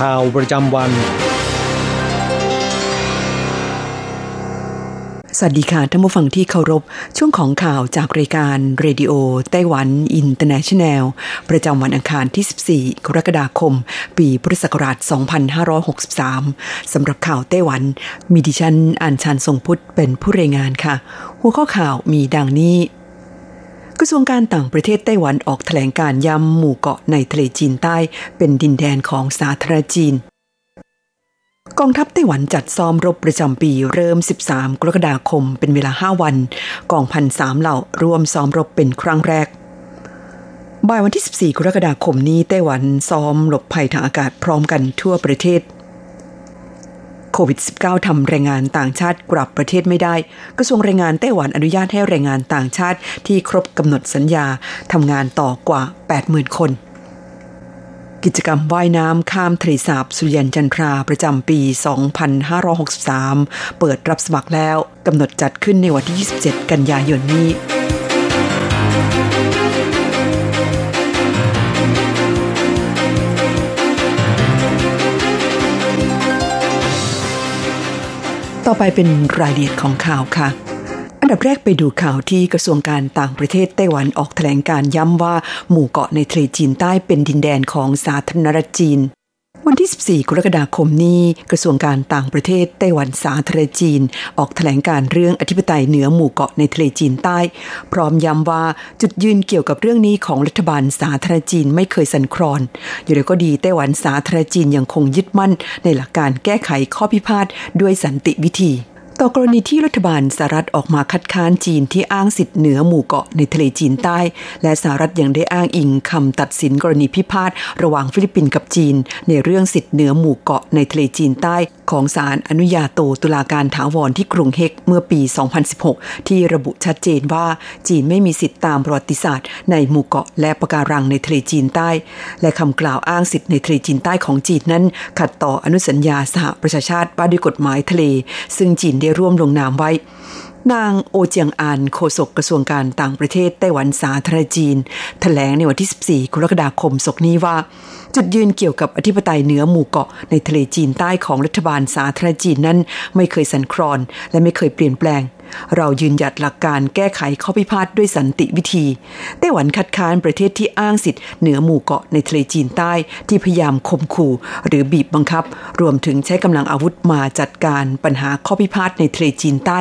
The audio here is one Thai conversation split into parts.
ข่าวประจำวัน สวัสดีค่ะท่านผู้ฟังที่เคารพ ช่วงของข่าวจากรายการ Radio Taiwan International ประจำวันอังคารที่ 14 กรกฎาคม ปีพุทธศักราช 2563 สำหรับข่าวไต้หวัน มีดิฉันอัญชันทรงพุทธเป็นผู้รายงานค่ะ หัวข้อข่าวมีดังนี้ กระทรวงการต่างประเทศไต้หวันออกแถลงการย้ำหมู่เกาะในทะเลจีนใต้ เป็นดินแดนของสาธารณจีน กองทัพไต้หวันจัดซ้อมรบประจำปีเริ่ม 13 กรกฎาคมเป็นเวลา 5 วัน กองพันสามเหล่าร่วมซ้อมรบเป็นครั้งแรกบ่ายวันที่ 14 กรกฎาคมนี้ไต้หวันซ้อมหลบภัยทางอากาศพร้อมกันทั่วประเทศ โควิด -19 ทำแรงงานต่างชาติกลับประเทศไม่ได้ กระทรวงแรงงานไต้หวันอนุญาตให้แรงงานต่างชาติที่ครบกำหนดสัญญาทำงานต่อกว่า 80,000 คนกิจกรรมว่ายน้ำข้ามทะเลสาบสุริยันจันทราประจำปี 2563 เปิดรับสมัครแล้ว กำหนดจัดขึ้นในวันที่ 27 กันยายนนี้ ต่อไปเป็นรายละเอียดของข่าวค่ะ อันดับแรกไปดูข่าวที่กระทรวงการต่างประเทศไต้หวันออกแถลงการย้ำว่า หมู่เกาะในทะเลจีนใต้เป็นดินแดนของสาธารณรัฐจีน วันที่ 14 กรกฎาคมนี้ กระทรวงการต่างประเทศไต้หวันสาธารณจีน ออกแถลงการเรื่องอธิปไตยเหนือหมู่เกาะในทะเลจีนใต้ พร้อมย้ำว่าจุดยืนเกี่ยวกับเรื่องนี้ของรัฐบาลสาธารณจีนไม่เคยสั่นคลอน อยู่แล้วก็ดีไต้หวันสาธารณจีนยังคงยึดมั่น ในหลักการแก้ไขข้อพิพาทด้วยสันติวิธี ต่อกรณีที่รัฐบาลสหรัฐออกมาคัดค้านจีนที่อ้างสิทธิ์เหนือหมู่เกาะในทะเลจีนใต้ และสหรัฐยังได้อ้างอิงคำตัดสินกรณีพิพาทระหว่างฟิลิปปินส์กับจีน ในเรื่องสิทธิ์เหนือหมู่เกาะในทะเลจีนใต้ ของศาลอนุญาโตตุลาการถาวรที่กรุงเฮกเมื่อปี 2016 ที่ระบุชัดเจนว่าจีนไม่มีสิทธิ์ตามประวัติศาสตร์ ในหมู่เกาะและปะการังในทะเลจีนใต้ และคำกล่าวอ้างสิทธิ์ในทะเลจีนใต้ของจีนนั้น ขัดต่ออนุสัญญาสหประชาชาติว่าด้วยกฎหมายทะเล ซึ่งจีนได้ร่วมลงนามไว้ นางโอเจียงอานโฆษกกระทรวงการต่างประเทศไต้หวันสาธารณจีนแถลงในวันที่ 14 กรกฎาคมศกนี้ว่า จุดยืนเกี่ยวกับอธิปไตยเหนือหมู่เกาะในทะเลจีนใต้ของรัฐบาลสาธารณจีนนั้น ไม่เคยสั่นคลอนและไม่เคยเปลี่ยนแปลง เรายืนหยัดหลักการแก้ไขข้อพิพาทด้วยสันติวิธี ไต้หวันคัดค้านประเทศที่อ้างสิทธิ์เหนือหมู่เกาะในทะเลจีนใต้ที่พยายามข่มขู่ หรือบีบบังคับ รวมถึงใช้กำลังอาวุธมาจัดการปัญหาข้อพิพาทในทะเลจีนใต้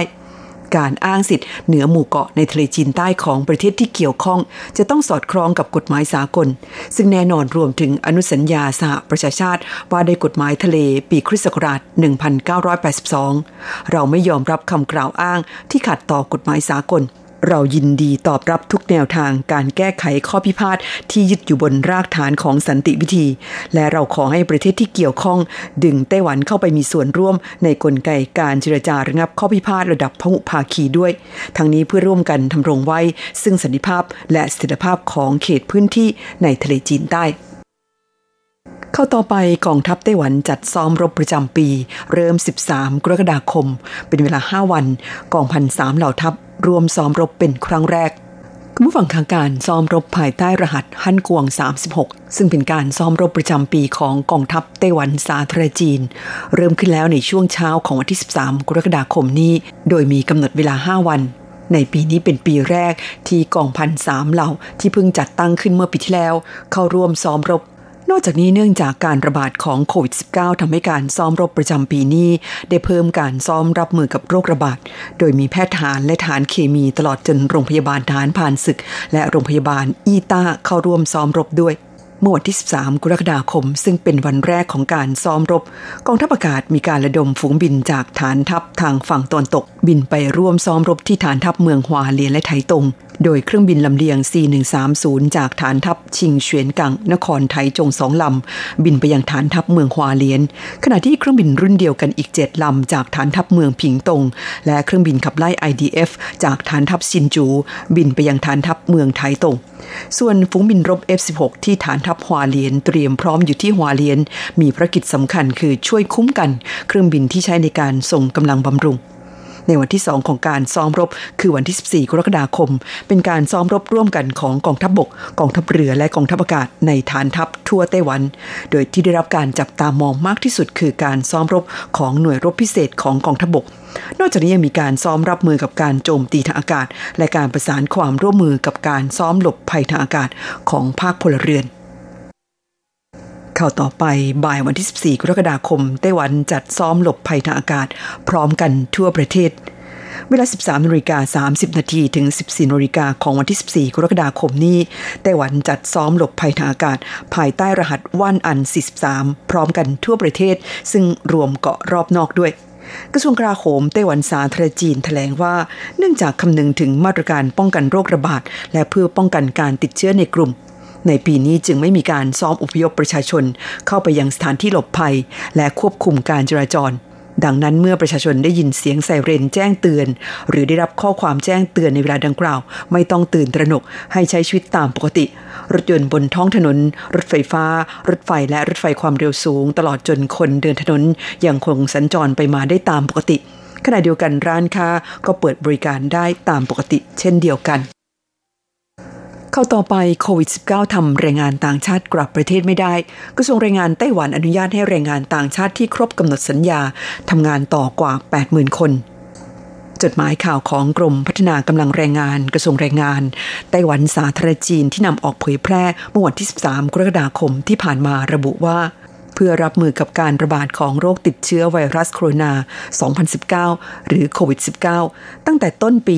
การอ้างสิทธิ์เหนือหมู่เกาะในทะเลจีนใต้ของประเทศที่เกี่ยวข้อง จะต้องสอดคล้องกับกฎหมายสากล ซึ่งแน่นอนรวมถึงอนุสัญญาสหประชาชาติ ว่าด้วยกฎหมายทะเลปีคริสต์ศักราช 1982 เราไม่ยอมรับคำกล่าวอ้างที่ขัดต่อกฎหมายสากล เรายินดีตอบรับทุกแนวทางการแก้ไขข้อพิพาทที่ยึดอยู่บนรากฐานของสันติวิธี และเราขอให้ประเทศที่เกี่ยวข้อง ดึงไต้หวันเข้าไปมีส่วนร่วมในกลไกการเจรจาระงับข้อพิพาทระดับพหุภาคีด้วย ทั้งนี้เพื่อร่วมกันทำรงไว้ ซึ่งสันติภาพและสถียรภาพของเขตพื้นที่ในทะเลจีนใต้เข้าต่อไปกองทัพไต้หวันจัดซ้อมรบประจำปี เริ่ม 13 กรกฎาคม เป็นเวลา 5 วัน กองพันสามเหล่าทัพ รวมซ้อมรบเป็นครั้งแรกคุณผู้ฟังทางการซ้อมรบภายใต้รหัสฮั่นกวง 36 ซึ่งเป็นการซ้อมรบประจำปีของกองทัพไต้หวันสาธารณจีน เริ่มขึ้นแล้วในช่วงเช้าของวันที่ 13 กรกฎาคมนี้ โดยมีกำหนดเวลา 5 วัน ในปีนี้เป็นปีแรกที่กองพันสามเหล่าที่เพิ่งจัดตั้งขึ้นเมื่อปีที่แล้ว เข้าร่วมซ้อมรบ นอกจากนี้เนื่องจากการระบาดของโควิด -19 ทำให้การซ้อมรบประจำปีนี้ ได้เพิ่มการซ้อมรับมือกับโรคระบาด โดยมีแพทย์ทหารและฐานเคมีตลอดจนโรงพยาบาลทหารผ่านศึก และโรงพยาบาลอีตาเข้าร่วมซ้อมรบด้วยเมื่อวันที่ 13 กรกฎาคม ซึ่งเป็นวันแรกของการซ้อมรบ กองทัพอากาศมีการระดมฝูงบินจากฐานทัพทางฝั่งตะวันตก บินไปร่วมซ้อมรบที่ฐานทัพเมืองฮวาเลียนและไถตง โดยเครื่องบินลำเลียง C130 จากฐานทัพชิงเฉวียนกังนครไทจงสองลำ บินไปยังฐานทัพเมืองฮวาเลียน ขณะที่เครื่องบินรุ่นเดียวกันอีก 7 ลำ จากฐานทัพเมืองผิงตง และเครื่องบินขับไล่ IDF จากฐานทัพซินจู บินไปยังฐานทัพเมืองไทตง ส่วนฝูงบินรบ F16 ที่ฐานทัพฮวาเลียนเตรียมพร้อมอยู่ที่ฮวาเลียน มีภารกิจสำคัญคือช่วยคุ้มกัน เครื่องบินที่ใช้ในการส่งกำลังบำรุง ในวันที่สองของการซ้อมรบ คือวันที่ 14 กรกฎาคม เป็นการซ้อมรบร่วมกันของกองทัพบบก กองทัพเรือและกองทัพอากาศในฐานทัพทั่วไต้หวัน โดยที่ได้รับการจับตามองมากที่สุด คือการซ้อมรบของหน่วยรบพิเศษของกองทัพบบกนอกจากนี้ยังมีการซ้อมรับมือกับการโจมตีทางอากาศ และการประสานความร่วมมือกับการซ้อมหลบภัยทางอากาศของภาคพลเรือน ข่าวต่อไปบ่ายวันที่ 14 กรกฎาคม ไต้หวันจัดซ้อมหลบภัยทางอากาศ พร้อมกันทั่วประเทศ เวลา 13นาฬิกา30 นาทีถึง 14นาฬิกาของวันที่ 14 กรกฎาคมนี้ ไต้หวันจัดซ้อมหลบภัยทางอากาศ ภายใต้รหัสว่านอัน 43 พร้อมกันทั่วประเทศ ซึ่งรวมเกาะรอบนอกด้วยกระทรวงกลาโหมไต้หวันสาธารณจีนแถลงว่า เนื่องจากคำนึงถึงมาตรการป้องกันโรคระบาด และเพื่อป้องกันการติดเชื้อในกลุ่ม ในปีนี้จึงไม่มีการซ้อมอพยพประชาชน เข้าไปยังสถานที่หลบภัย และควบคุมการจราจร ดังนั้นเมื่อประชาชนได้ยินเสียงไซเรนแจ้งเตือน หรือได้รับข้อความแจ้งเตือนในเวลาดังกล่าว ไม่ต้องตื่นตระหนกให้ใช้ชีวิตตามปกติ รถยนต์บนท้องถนน รถไฟฟ้า รถไฟและรถไฟความเร็วสูง ตลอดจนคนเดินถนนยังคงสัญจรไปมาได้ตามปกติขณะเดียวกันร้านค้าก็เปิดบริการได้ตามปกติเช่นเดียวกัน เข้าต่อไปโควิด -19 ทำแรงงานต่างชาติกลับประเทศไม่ได้ กระทรวงแรงงานไต้หวันอนุญาตให้แรงงานต่างชาติที่ครบกำหนดสัญญาทำงานต่อกว่า 80,000 คนจดหมายข่าวของกรมพัฒนากำลังแรงงานกระทรวงแรงงาน ไต้หวันสาธารณจีนที่นำออกเผยแพร่เมื่อวันที่ 13 กรกฎาคมที่ผ่านมาระบุว่า เพื่อรับมือกับการระบาดของโรคติดเชื้อไวรัสโคโรนา 2019 หรือโควิด -19 ตั้งแต่ต้นปี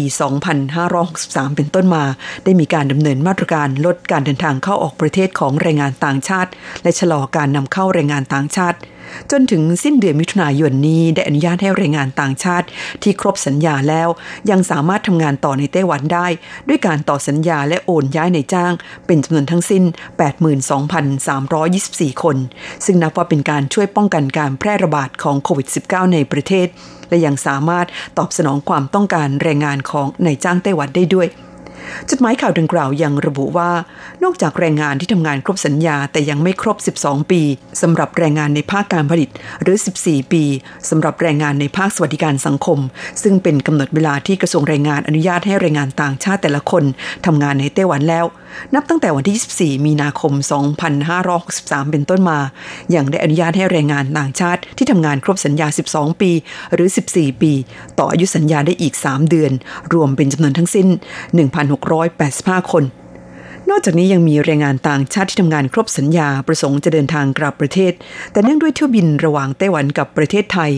2563 เป็นต้นมา ได้มีการดำเนินมาตรการลดการเดินทางเข้าออกประเทศของแรงงานต่างชาติ และชะลอการนำเข้าแรงงานต่างชาติ จนถึงสิ้นเดือนมิถุนายนนี้ได้อนุญาตให้แรงงานต่างชาติที่ครบสัญญาแล้ว ยังสามารถทำงานต่อในไต้หวันได้ ด้วยการต่อสัญญาและโอนย้ายในจ้าง เป็นจำนวนทั้งสิ้น 82,324 คน ซึ่งนับว่าเป็นการช่วยป้องกันการแพร่ระบาดของโควิด -19 ในประเทศ และยังสามารถตอบสนองความต้องการแรงงานของนายจ้างไต้หวันได้ด้วย จดหมายข่าวดังกล่าวยังระบุว่า นอกจากแรงงานที่ทำงานครบสัญญาแต่ยังไม่ครบ 12 ปีสำหรับแรงงานในภาคการผลิต หรือ 14 ปีสำหรับแรงงานในภาคสวัสดิการสังคม ซึ่งเป็นกำหนดเวลาที่กระทรวงแรงงานอนุญาตให้แรงงานต่างชาติแต่ละคนทำงานในไต้หวันแล้ว นับตั้งแต่วันที่ 24 มีนาคม 2563 เป็นต้นมาอย่างได้อนุญาตให้แรงงานต่างชาติที่ทำงานครบสัญญา 12 ปี หรือ 14 ปี ต่ออายุสัญญาได้อีก 3 เดือน รวมเป็นจำนวนทั้งสิ้น1,685 คน นอกจากนี้ยังมีแรงงานต่างชาติที่ทำงานครบสัญญาประสงค์จะเดินทางกลับประเทศ แต่เนื่องด้วยเที่ยวบินระหว่างไต้หวันกับประเทศไทย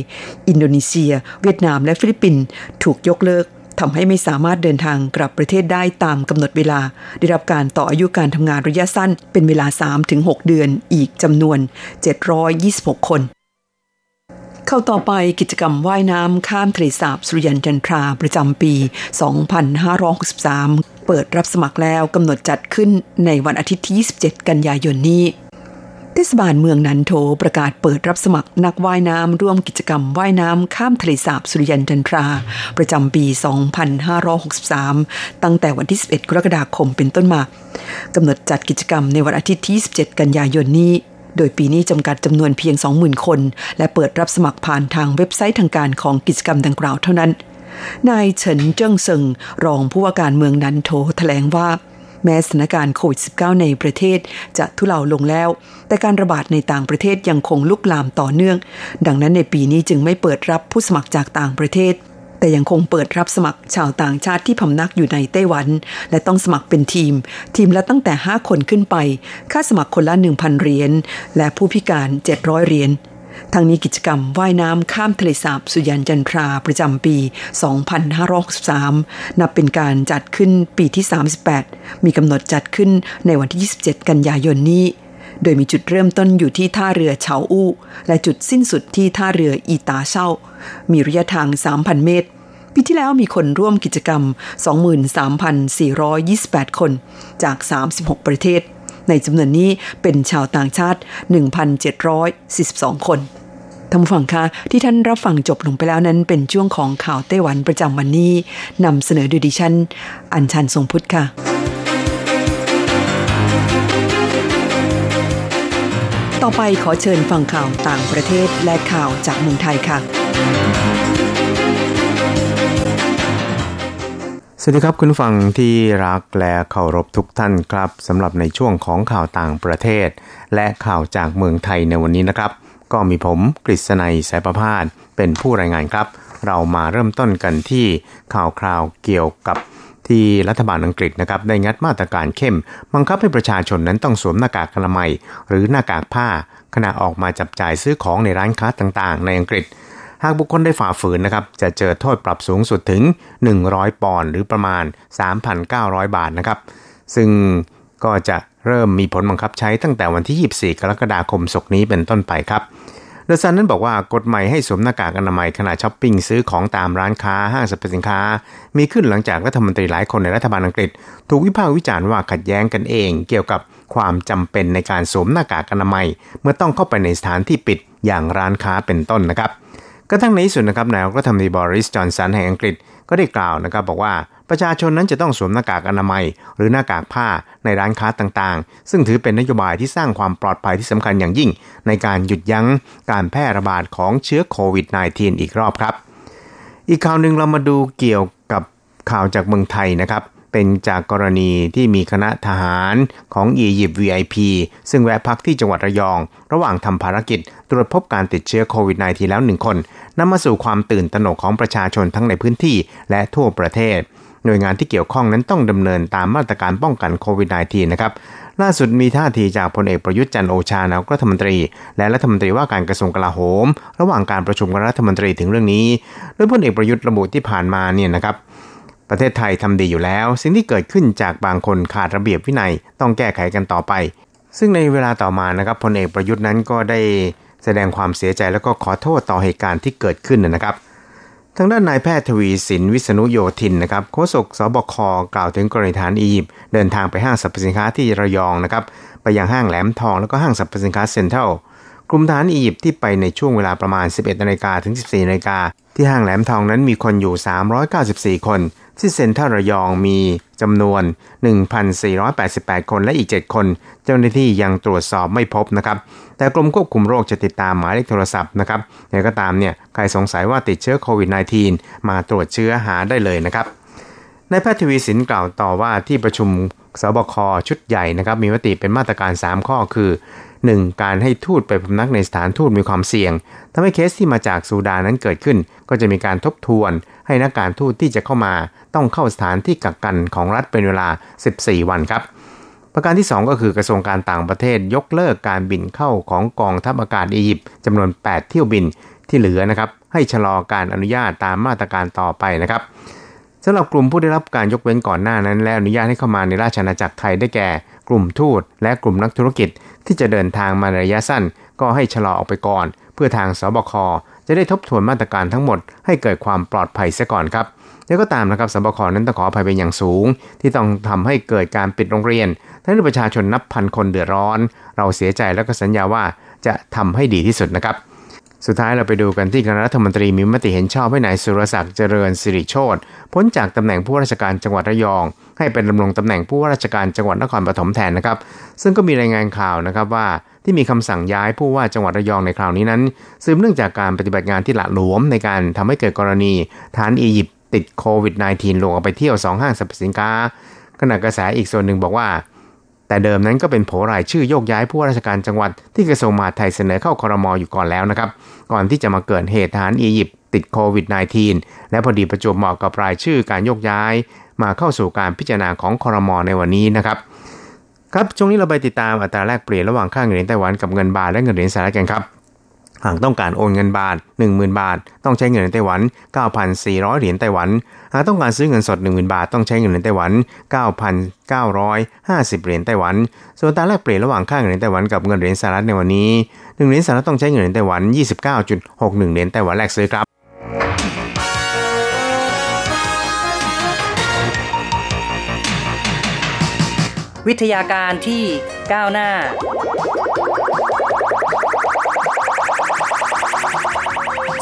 อินโดนีเซีย เวียดนามและฟิลิปปินส์ถูกยกเลิกทำให้ไม่สามารถเดินทางกลับประเทศได้ตามกำหนดเวลา ได้รับการต่ออายุการทำงานระยะสั้น เป็นเวลา 3-6 เดือนอีกจำนวน 726 คน เข้าต่อไปกิจกรรมว่ายน้ำข้ามทะเลสาบสุริยันจันทราประจำปี 2563 เปิดรับสมัครแล้วกำหนดจัดขึ้นในวันอาทิตย์ที่ 27 กันยายนนี้เทศบาลเมืองนันโถประกาศเปิดรับสมัครนักว่ายน้ำร่วมกิจกรรมว่ายน้ำข้ามทะเลสาบสุริยันจันทรา ประจำปี 2563 ตั้งแต่วันที่ 11 กรกฎาคมเป็นต้นมากำหนดจัดกิจกรรมในวันอาทิตย์ที่ 27 กันยายนนี้ โดยปีนี้จำกัดจำนวนเพียง 20,000 คน และเปิดรับสมัครผ่านทางเว็บไซต์ทางการของกิจกรรมดังกล่าวเท่านั้น นายเฉินเจิ้งเซิงรองผู้ว่าการเมืองนันโถแถลงว่าแม้สถานการณ์โควิด -19 ในประเทศจะทุเลาลงแล้ว แต่การระบาดในต่างประเทศยังคงลุกลามต่อเนื่อง ดังนั้นในปีนี้จึงไม่เปิดรับผู้สมัครจากต่างประเทศ แต่ยังคงเปิดรับสมัครชาวต่างชาติที่พำนักอยู่ในไต้หวัน และต้องสมัครเป็นทีม ทีมละตั้งแต่ 5 คนขึ้นไป ค่าสมัครคนละ 1,000 เหรียญและผู้พิการ 700 เหรียญทางนี้กิจกรรมว่ายน้ำข้ามทะเลสาบสุยันจันทราประจำปี 2563 นับเป็นการจัดขึ้นปีที่ 38 มีกำหนดจัดขึ้นในวันที่ 27 กันยายนนี้ โดยมีจุดเริ่มต้นอยู่ที่ท่าเรือเฉาอู้ และจุดสิ้นสุดที่ท่าเรืออีตาเช่า มีระยะทาง 3,000 เมตร ปีที่แล้วมีคนร่วมกิจกรรม 23,428 คน จาก 36 ประเทศ ในจำนวนนี้เป็นชาวต่างชาติ 1,742 คนท่านผู้ฟังคะที่ท่านรับฟังจบลงไปแล้วนั้น เป็นช่วงของข่าวไต้หวันประจำวันนี้นำเสนอโดยดิฉัน อัญชันทรงพุทธค่ะ ต่อไปขอเชิญฟังข่าวต่างประเทศและข่าวจากเมืองไทยค่ะ สวัสดีครับคุณฟังที่รักและเคารพทุกท่านครับสำหรับในช่วงของข่าวต่างประเทศ และข่าวจากเมืองไทยในวันนี้นะครับ ก็มีผมกฤษณัยสายประพาสเป็นผู้รายงานครับ เรามาเริ่มต้นกันที่ข่าวคราวเกี่ยวกับ ที่รัฐบาลอังกฤษนะครับได้งัดมาตรการเข้ม บังคับให้ประชาชนนั้นต้องสวมหน้ากากอนามัย หรือหน้ากากผ้า ขณะออกมาจับจ่ายซื้อของในร้านค้าต่างๆ ในอังกฤษ หากบุคคลได้ฝ่าฝืนนะครับจะเจอโทษปรับสูงสุดถึง 100 ปอนด์หรือประมาณ 3,900 บาทนะครับ ซึ่งก็จะเริ่มมีผลบังคับใช้ตั้งแต่วันที่ 24 กรกฎาคมศกนี้เป็นต้นไปครับ เดอะซันนั้นบอกว่ากฎใหมายให้สวมหน้ากากอนามัยขณะช้อปปิ้งซื้อของตามร้านค้าห้างสรรพสินค้า มีขึ้นหลังจากรัฐมนตรีหลายคนในรัฐบาลอังกฤษ ถูกวิพากษ์วิจารณ์ว่าขัดแย้งกันเอง เกี่ยวกับความจำเป็นในการสวมหน้ากากอนามัย เมื่อต้องเข้าไปในสถานที่ปิดอย่างร้านค้าเป็นต้นนะครับกระทั่งในที่สุดนะครับนายกรัฐมนตรีบริสจอนสันแห่งอังกฤษก็ได้กล่าวนะครับบอกว่า ประชาชนนั้นจะต้องสวมหน้ากากอนามัย หรือหน้ากากผ้าในร้านค้าต่างๆ ซึ่งถือเป็นนโยบายที่สร้างความปลอดภัยที่สำคัญอย่างยิ่ง ในการหยุดยั้งการแพร่ระบาดของเชื้อโควิด -19 อีกรอบครับ อีกข่าวหนึ่งเรามาดูเกี่ยวกับข่าวจากเมืองไทยนะครับ เป็นจากกรณีที่มีคณะทหารของอียิปต์ VIP ซึ่งแวะพักที่จังหวัดระยอง ระหว่างทำภารกิจ ตรวจพบการติดเชื้อโควิด -19 แล้วหนึ่งคนนำมาสู่ความตื่นตระหนกของประชาชนทั้งในพื้นที่และทั่วประเทศ หน่วยงานที่เกี่ยวข้องนั้นต้องดำเนินตามมาตรการป้องกันโควิด -19 นะครับล่าสุดมีท่าทีจากพลเอกประยุทธ์จันโอชานายกรัฐมนตรี และรัฐมนตรีว่าการกระทรวงกลาโหม ระหว่างการประชุมกับรัฐมนตรีถึงเรื่องนี้โดยพลเอกประยุทธ์ระบุที่ผ่านมาเนี่ยนะครับประเทศไทยทำดีอยู่แล้ว สิ่งที่เกิดขึ้นจากบางคนขาดระเบียบวินัยต้องแก้ไขกันต่อไป ซึ่งในเวลาต่อมานะครับพลเอกประยุทธ์นั้นก็ได้แสดงความเสียใจแล้วก็ขอโทษต่อเหตุการณ์ที่เกิดขึ้นนะครับ ทางด้านนายแพทย์ทวีสินวิษณุโยธินนะครับโฆษกสบคกล่าวถึงกรณีฐานอียิปต์เดินทางไปห้างสรรพสินค้าที่ระยองนะครับไปยังห้างแหลมทองแล้วก็ห้างสรรพสินค้าเซ็นทรัลกลุ่มฐานอียิปต์ที่ไปในช่วงเวลาประมาณ 11นาฬิกาถึง 14นาฬิกาที่ห้างแหลมทองนั้นมีคนอยู่ 394 คน ที่เซ็นทรัลระยองมีจำนวน 1,488 คนและอีก 7 คน เจ้าหน้าที่ยังตรวจสอบไม่พบนะครับ แต่กรมควบคุมโรคจะติดตามหมายเลขโทรศัพท์นะครับอย่างก็ตามเนี่ยใครสงสัยว่าติดเชื้อโควิด -19 มาตรวจเชื้อหาได้เลยนะครับนายแพทย์ทวีสินกล่าวต่อว่าที่ประชุมสบคชุดใหญ่นะครับมีมติเป็นมาตรการ 3 ข้อคือ 1. การให้ทูตไปพำนักในสถานทูตมีความเสี่ยงทำให้เคสที่มาจากซูดานนั้นเกิดขึ้น ก็จะมีการทบทวน ให้นักการทูตที่จะเข้ามา ต้องเข้าสถานที่กักกันของรัฐเป็นเวลา 14 วันครับ ประการที่ 2 ก็คือกระทรวงการต่างประเทศยกเลิกการบินเข้าของกองทัพอากาศอียิปต์จำนวน 8 เที่ยวบินที่เหลือนะครับให้ชะลอการอนุญาตตามมาตรการต่อไปนะครับสำหรับกลุ่มผู้ได้รับการยกเว้นก่อนหน้านั้น และอนุญาตให้เข้ามาในราชอาณาจักรไทยได้แก่ กลุ่มทูตและกลุ่มนักธุรกิจที่จะเดินทางมาระยะสั้น ก็ให้ชะลอออกไปก่อน เพื่อทางสบคจะได้ทบทวนมาตรการทั้งหมด ให้เกิดความปลอดภัยเสียก่อนครับแล้วก็ตามนะครับสบคนั้นต้องขออภัยเป็นอย่างสูง ที่ต้องทำให้เกิดการปิดโรงเรียนทั้งประชาชนนับพันคนเดือดร้อน เราเสียใจแล้วก็สัญญาว่าจะทำให้ดีที่สุดนะครับ สุดท้ายเราไปดูกันที่คณะรัฐมนตรีมีมติเห็นชอบให้นายสุรศักดิ์เจริญสิริโชตพ้นจากตำแหน่งผู้ว่าราชการจังหวัดระยอง ให้เป็นดำรงตำแหน่งผู้ว่าราชการจังหวัดนครปฐมแทนนะครับ ซึ่งก็มีรายงานข่าวนะครับว่าที่มีคำสั่งย้ายผู้ว่าจังหวัดระยองในคราวนี้นั้นสืบเนื่องจากการปฏิบัติงานที่หละหลวมในการทำให้เกิดกรณีฐานอียิปต์ติดโควิด -19 ลงออกไปเที่ยว2ห้างสรรพสินค้าขณะกระแสอีกส่วนหนึ่งบอกว่า แต่เดิมนั้นก็เป็นโผรายชื่อโยกย้ายผู้ว่าราชการจังหวัดที่กระทรวงมหาดไทยเสนอเข้าคอรมออยู่ก่อนแล้วนะครับ ก่อนที่จะมาเกิดเหตุทหารอียิปต์ติดโควิด -19 และพอดีประจวบเหมาะกับรายชื่อการโยกย้าย มาเข้าสู่การพิจารณาของคอรมอในวันนี้นะครับครับช่วงนี้เราไปติดตามอัตราแลกเปลี่ยนระหว่างค่าเงินเหรียญไต้หวันกับเงินบาทและเงินเหรียญสหรัฐกันครับ หากต้องการโอนเงินบาท 10,000 บาท ต้องใช้เงินในไต้หวัน 9,400 เหรียญไต้หวัน หากต้องการซื้อเงินสด 10,000 บาท ต้องใช้เงินในไต้หวัน 9,950 เหรียญไต้หวัน ส่วนตาแลกเปลี่ยนระหว่างค่าเงินในไต้หวันกับเงินเหรียญสหรัฐในวันนี้ 1 เหรียญสหรัฐต้องใช้เงินในไต้หวัน 29.61 เหรียญไต้หวันแลกซื้อครับวิทยาการที่ก้าวหน้า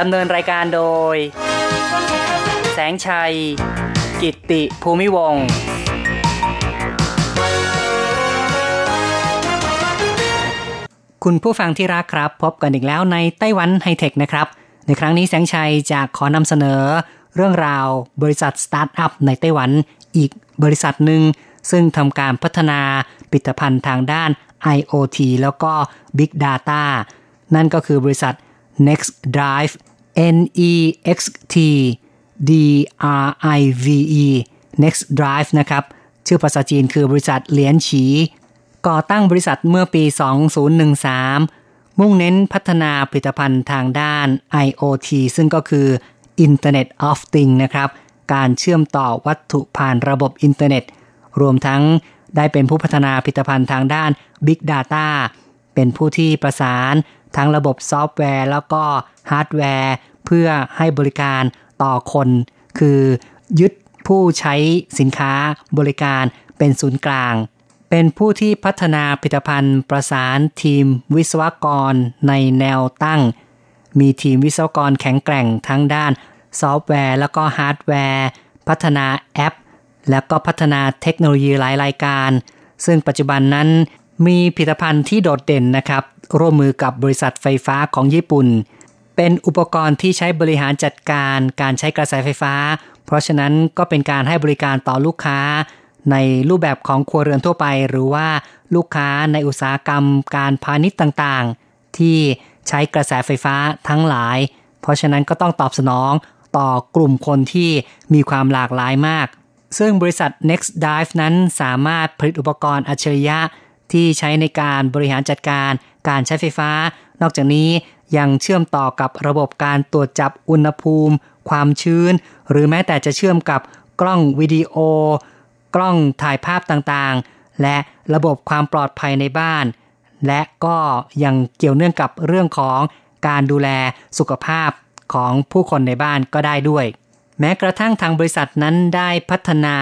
ดำเนินรายการโดย แสงชัย กิตติภูมิวงศ์คุณผู้ฟังที่รักครับ พบกันอีกแล้วในไต้หวันไฮเทคนะครับ ในครั้งนี้แสงชัยจะขอนำเสนอ เรื่องราวบริษัทสตาร์ทอัพในไต้หวัน อีกบริษัทหนึ่ง ซึ่งทำการพัฒนาผลิตภัณฑ์ทางด้าน IoT แล้วก็ Big Data นั่นก็คือบริษัท Next Drive N E X T D R I V E Next Drive นะครับ ชื่อภาษาจีนคือบริษัทเหลียนฉี ก่อตั้งบริษัทเมื่อปี 2013 มุ่งเน้นพัฒนาผลิตภัณฑ์ทางด้าน IoT ซึ่งก็คือ Internet of Things นะครับ การเชื่อมต่อวัตถุผ่านระบบอินเทอร์เน็ต รวมทั้งได้เป็นผู้พัฒนาผลิตภัณฑ์ทางด้าน Big Data เป็นผู้ที่ประสานทั้งระบบซอฟต์แวร์ แล้วก็ฮาร์ดแวร์ เพื่อให้บริการต่อคน คือยึดผู้ใช้สินค้าบริการเป็นศูนย์กลาง เป็นผู้ที่พัฒนาผลิตภัณฑ์ประสานทีมวิศวกรในแนวตั้ง มีทีมวิศวกรแข็งแกร่งทั้งด้านซอฟต์แวร์ แล้วก็ฮาร์ดแวร์ พัฒนาแอป แล้วก็พัฒนาเทคโนโลยีหลายรายการ ซึ่งปัจจุบันนั้นมีผลิตภัณฑ์ที่โดดเด่นนะครับ ร่วมมือกับบริษัทไฟฟ้าของญี่ปุ่น เป็นอุปกรณ์ที่ใช้บริหารจัดการการใช้กระแสไฟฟ้า เพราะฉะนั้นก็เป็นการให้บริการต่อลูกค้า ในรูปแบบของครัวเรือนทั่วไป หรือว่าลูกค้าในอุตสาหกรรมการพาณิชย์ต่างๆ ที่ใช้กระแสไฟฟ้าทั้งหลาย เพราะฉะนั้นก็ต้องตอบสนองต่อกลุ่มคนที่มีความหลากหลายมาก ซึ่งบริษัท Next Dive นั้นสามารถผลิตอุปกรณ์อัจฉริยะที่ใช้ในการบริหารจัดการการใช้ไฟฟ้า นอกจากนี้ ยังเชื่อมต่อกับระบบการตรวจจับอุณหภูมิ ความชื้น หรือแม้แต่จะเชื่อมกับกล้องวิดีโอ กล้องถ่ายภาพต่างๆ และระบบความปลอดภัยในบ้าน และก็ยังเกี่ยวเนื่องกับเรื่องของการดูแลสุขภาพของผู้คนในบ้านก็ได้ด้วย แม้กระทั่งทางบริษัทนั้นได้พัฒนา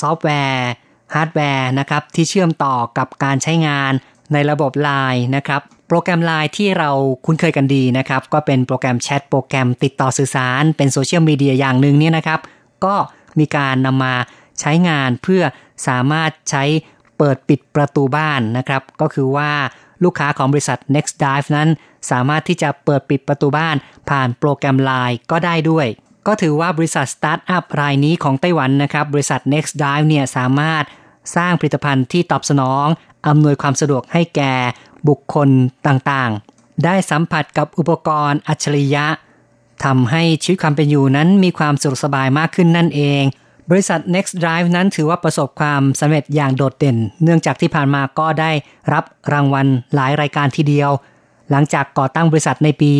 ซอฟต์แวร์ฮาร์ดแวร์นะครับที่เชื่อมต่อกับการใช้งาน ในระบบ Line นะครับ โปรแกรม Line ที่เราคุ้นเคยกันดีนะครับ ก็เป็นโปรแกรมแชทโปรแกรมติดต่อสื่อสาร เป็นโซเชียลมีเดียอย่างหนึ่งเนี่ยนะครับ ก็มีการนำมาใช้งานเพื่อสามารถใช้เปิดปิดประตูบ้านนะครับ ก็คือว่าลูกค้าของบริษัท Next Dive นั้น สามารถที่จะเปิดปิดประตูบ้าน ผ่านโปรแกรม Line ก็ได้ด้วย ก็ถือว่าบริษัทสตาร์ทอัพรายนี้ของไต้หวันนะครับ บริษัท Next Dive เนี่ยสามารถสร้างผลิตภัณฑ์ที่ตอบสนอง อำนวยความสะดวกให้แก่บุคคลต่างๆ ได้สัมผัสกับอุปกรณ์อัจฉริยะทำให้ชีวิตความเป็นอยู่นั้นมีความสะดวกสบายมากขึ้นนั่นเอง บริษัท Next Drive นั้นถือว่าประสบความสำเร็จอย่างโดดเด่น เนื่องจากที่ผ่านมาก็ได้รับรางวัลหลายรายการทีเดียว หลังจากก่อตั้งบริษัทในปี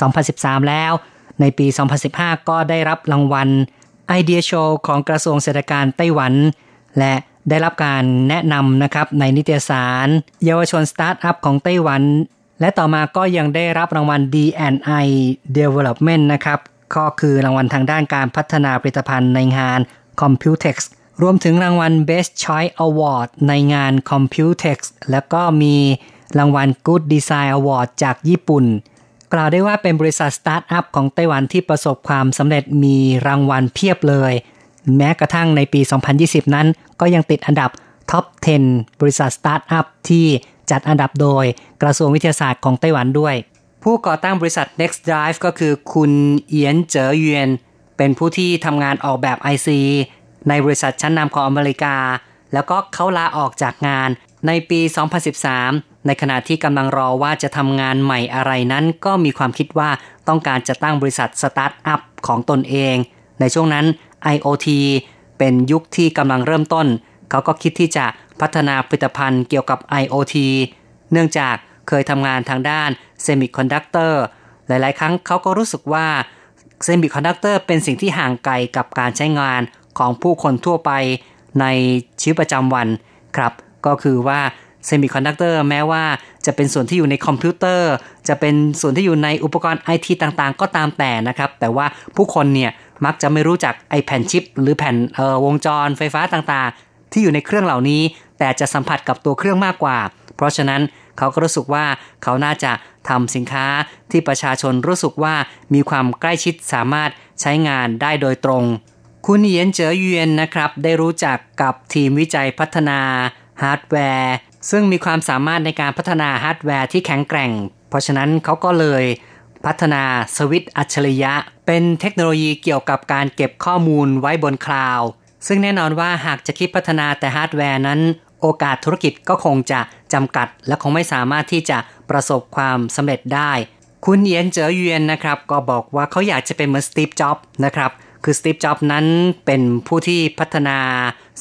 2013 แล้ว ในปี 2015 ก็ได้รับรางวัลไอเดียโชว์ของกระทรวงเศรษฐการไต้หวัน และ ได้รับการแนะนำนะครับในนิตยสาร เยาวชนสตาร์ทอัพของไต้หวัน และต่อมาก็ยังได้รับรางวัล D&I Development นะครับก็คือรางวัลทางด้านการพัฒนาผลิตภัณฑ์ในงาน Computex รวมถึงรางวัล Best Choice Award ในงาน Computex แล้วก็มีรางวัล Good Design Award จากญี่ปุ่นกกล่าวได้ว่าเป็นบริษัทสตาร์ทอัพของไต้หวันที่ประสบความสำเร็จมีรางวัลเพียบเลย แม้กระทั่งในปี 2020 นั้น ก็ยังติดอันดับท็อป 10 บริษัทสตาร์ทอัพที่จัดอันดับโดยกระทรวงวิทยาศาสตร์ของไต้หวันด้วย ผู้ก่อตั้งบริษัท Next Drive ก็คือคุณเอียนเจ๋อเยียนเป็นผู้ที่ทำงานออกแบบ IC ในบริษัทชั้นนำของอเมริกา แล้วก็เขาลาออกจากงานในปี 2013 ในขณะที่กำลังรอว่าจะทำงานใหม่อะไรนั้น ก็มีความคิดว่าต้องการจะตั้งบริษัทสตาร์ทอัพของตนเอง ในช่วงนั้น IoT เป็นยุคที่กำลังเริ่มต้น เขาก็คิดที่จะพัฒนาผลิตภัณฑ์เกี่ยวกับ IoT เนื่องจากเคยทำงานทางด้านเซมิคอนดักเตอร์หลาย ๆ ครั้งเขาก็รู้สึกว่าเซมิคอนดักเตอร์เป็นสิ่งที่ห่างไกลกับการใช้งานของผู้คนทั่วไปในชีวิตประจำวันครับ ก็คือว่าเซมิคอนดักเตอร์แม้ว่าจะเป็นส่วนที่อยู่ในคอมพิวเตอร์ จะเป็นส่วนที่อยู่ในอุปกรณ์ไอทีต่างๆ ก็ตามแต่นะครับ แต่ว่าผู้คนเนี่ย มักจะไม่รู้จักไอแผ่นชิป หรือแผ่นวงจรไฟฟ้าต่างๆ ที่อยู่ในเครื่องเหล่านี้ แต่จะสัมผัสกับตัวเครื่องมากกว่า เพราะฉะนั้นเขาก็รู้สึกว่าเขาน่าจะทำสินค้าที่ประชาชนรู้สึกว่ามีความใกล้ชิดสามารถใช้งานได้โดยตรง คุณเยียนเจอเยียนนะครับ ได้รู้จักกับทีมวิจัยพัฒนาฮาร์ดแวร์ ซึ่งมีความสามารถในการพัฒนาฮาร์ดแวร์ที่แข็งแกร่ง เพราะฉะนั้นเขาก็เลย พัฒนาสวิตช์อัจฉริยะ เป็นเทคโนโลยีเกี่ยวกับการเก็บข้อมูลไว้บนคลาวด์ซึ่งแน่นอนว่าหากจะคิดพัฒนาแต่ฮาร์ดแวร์นั้น โอกาสธุรกิจก็คงจะจำกัด และคงไม่สามารถที่จะประสบความสำเร็จได้ คุณเยียนเจ๋อเยียนนะครับ ก็บอกว่าเขาอยากจะเป็นเหมือนสตีฟจ็อบนะครับคือสตีฟจ็อบนั้นเป็นผู้ที่พัฒนา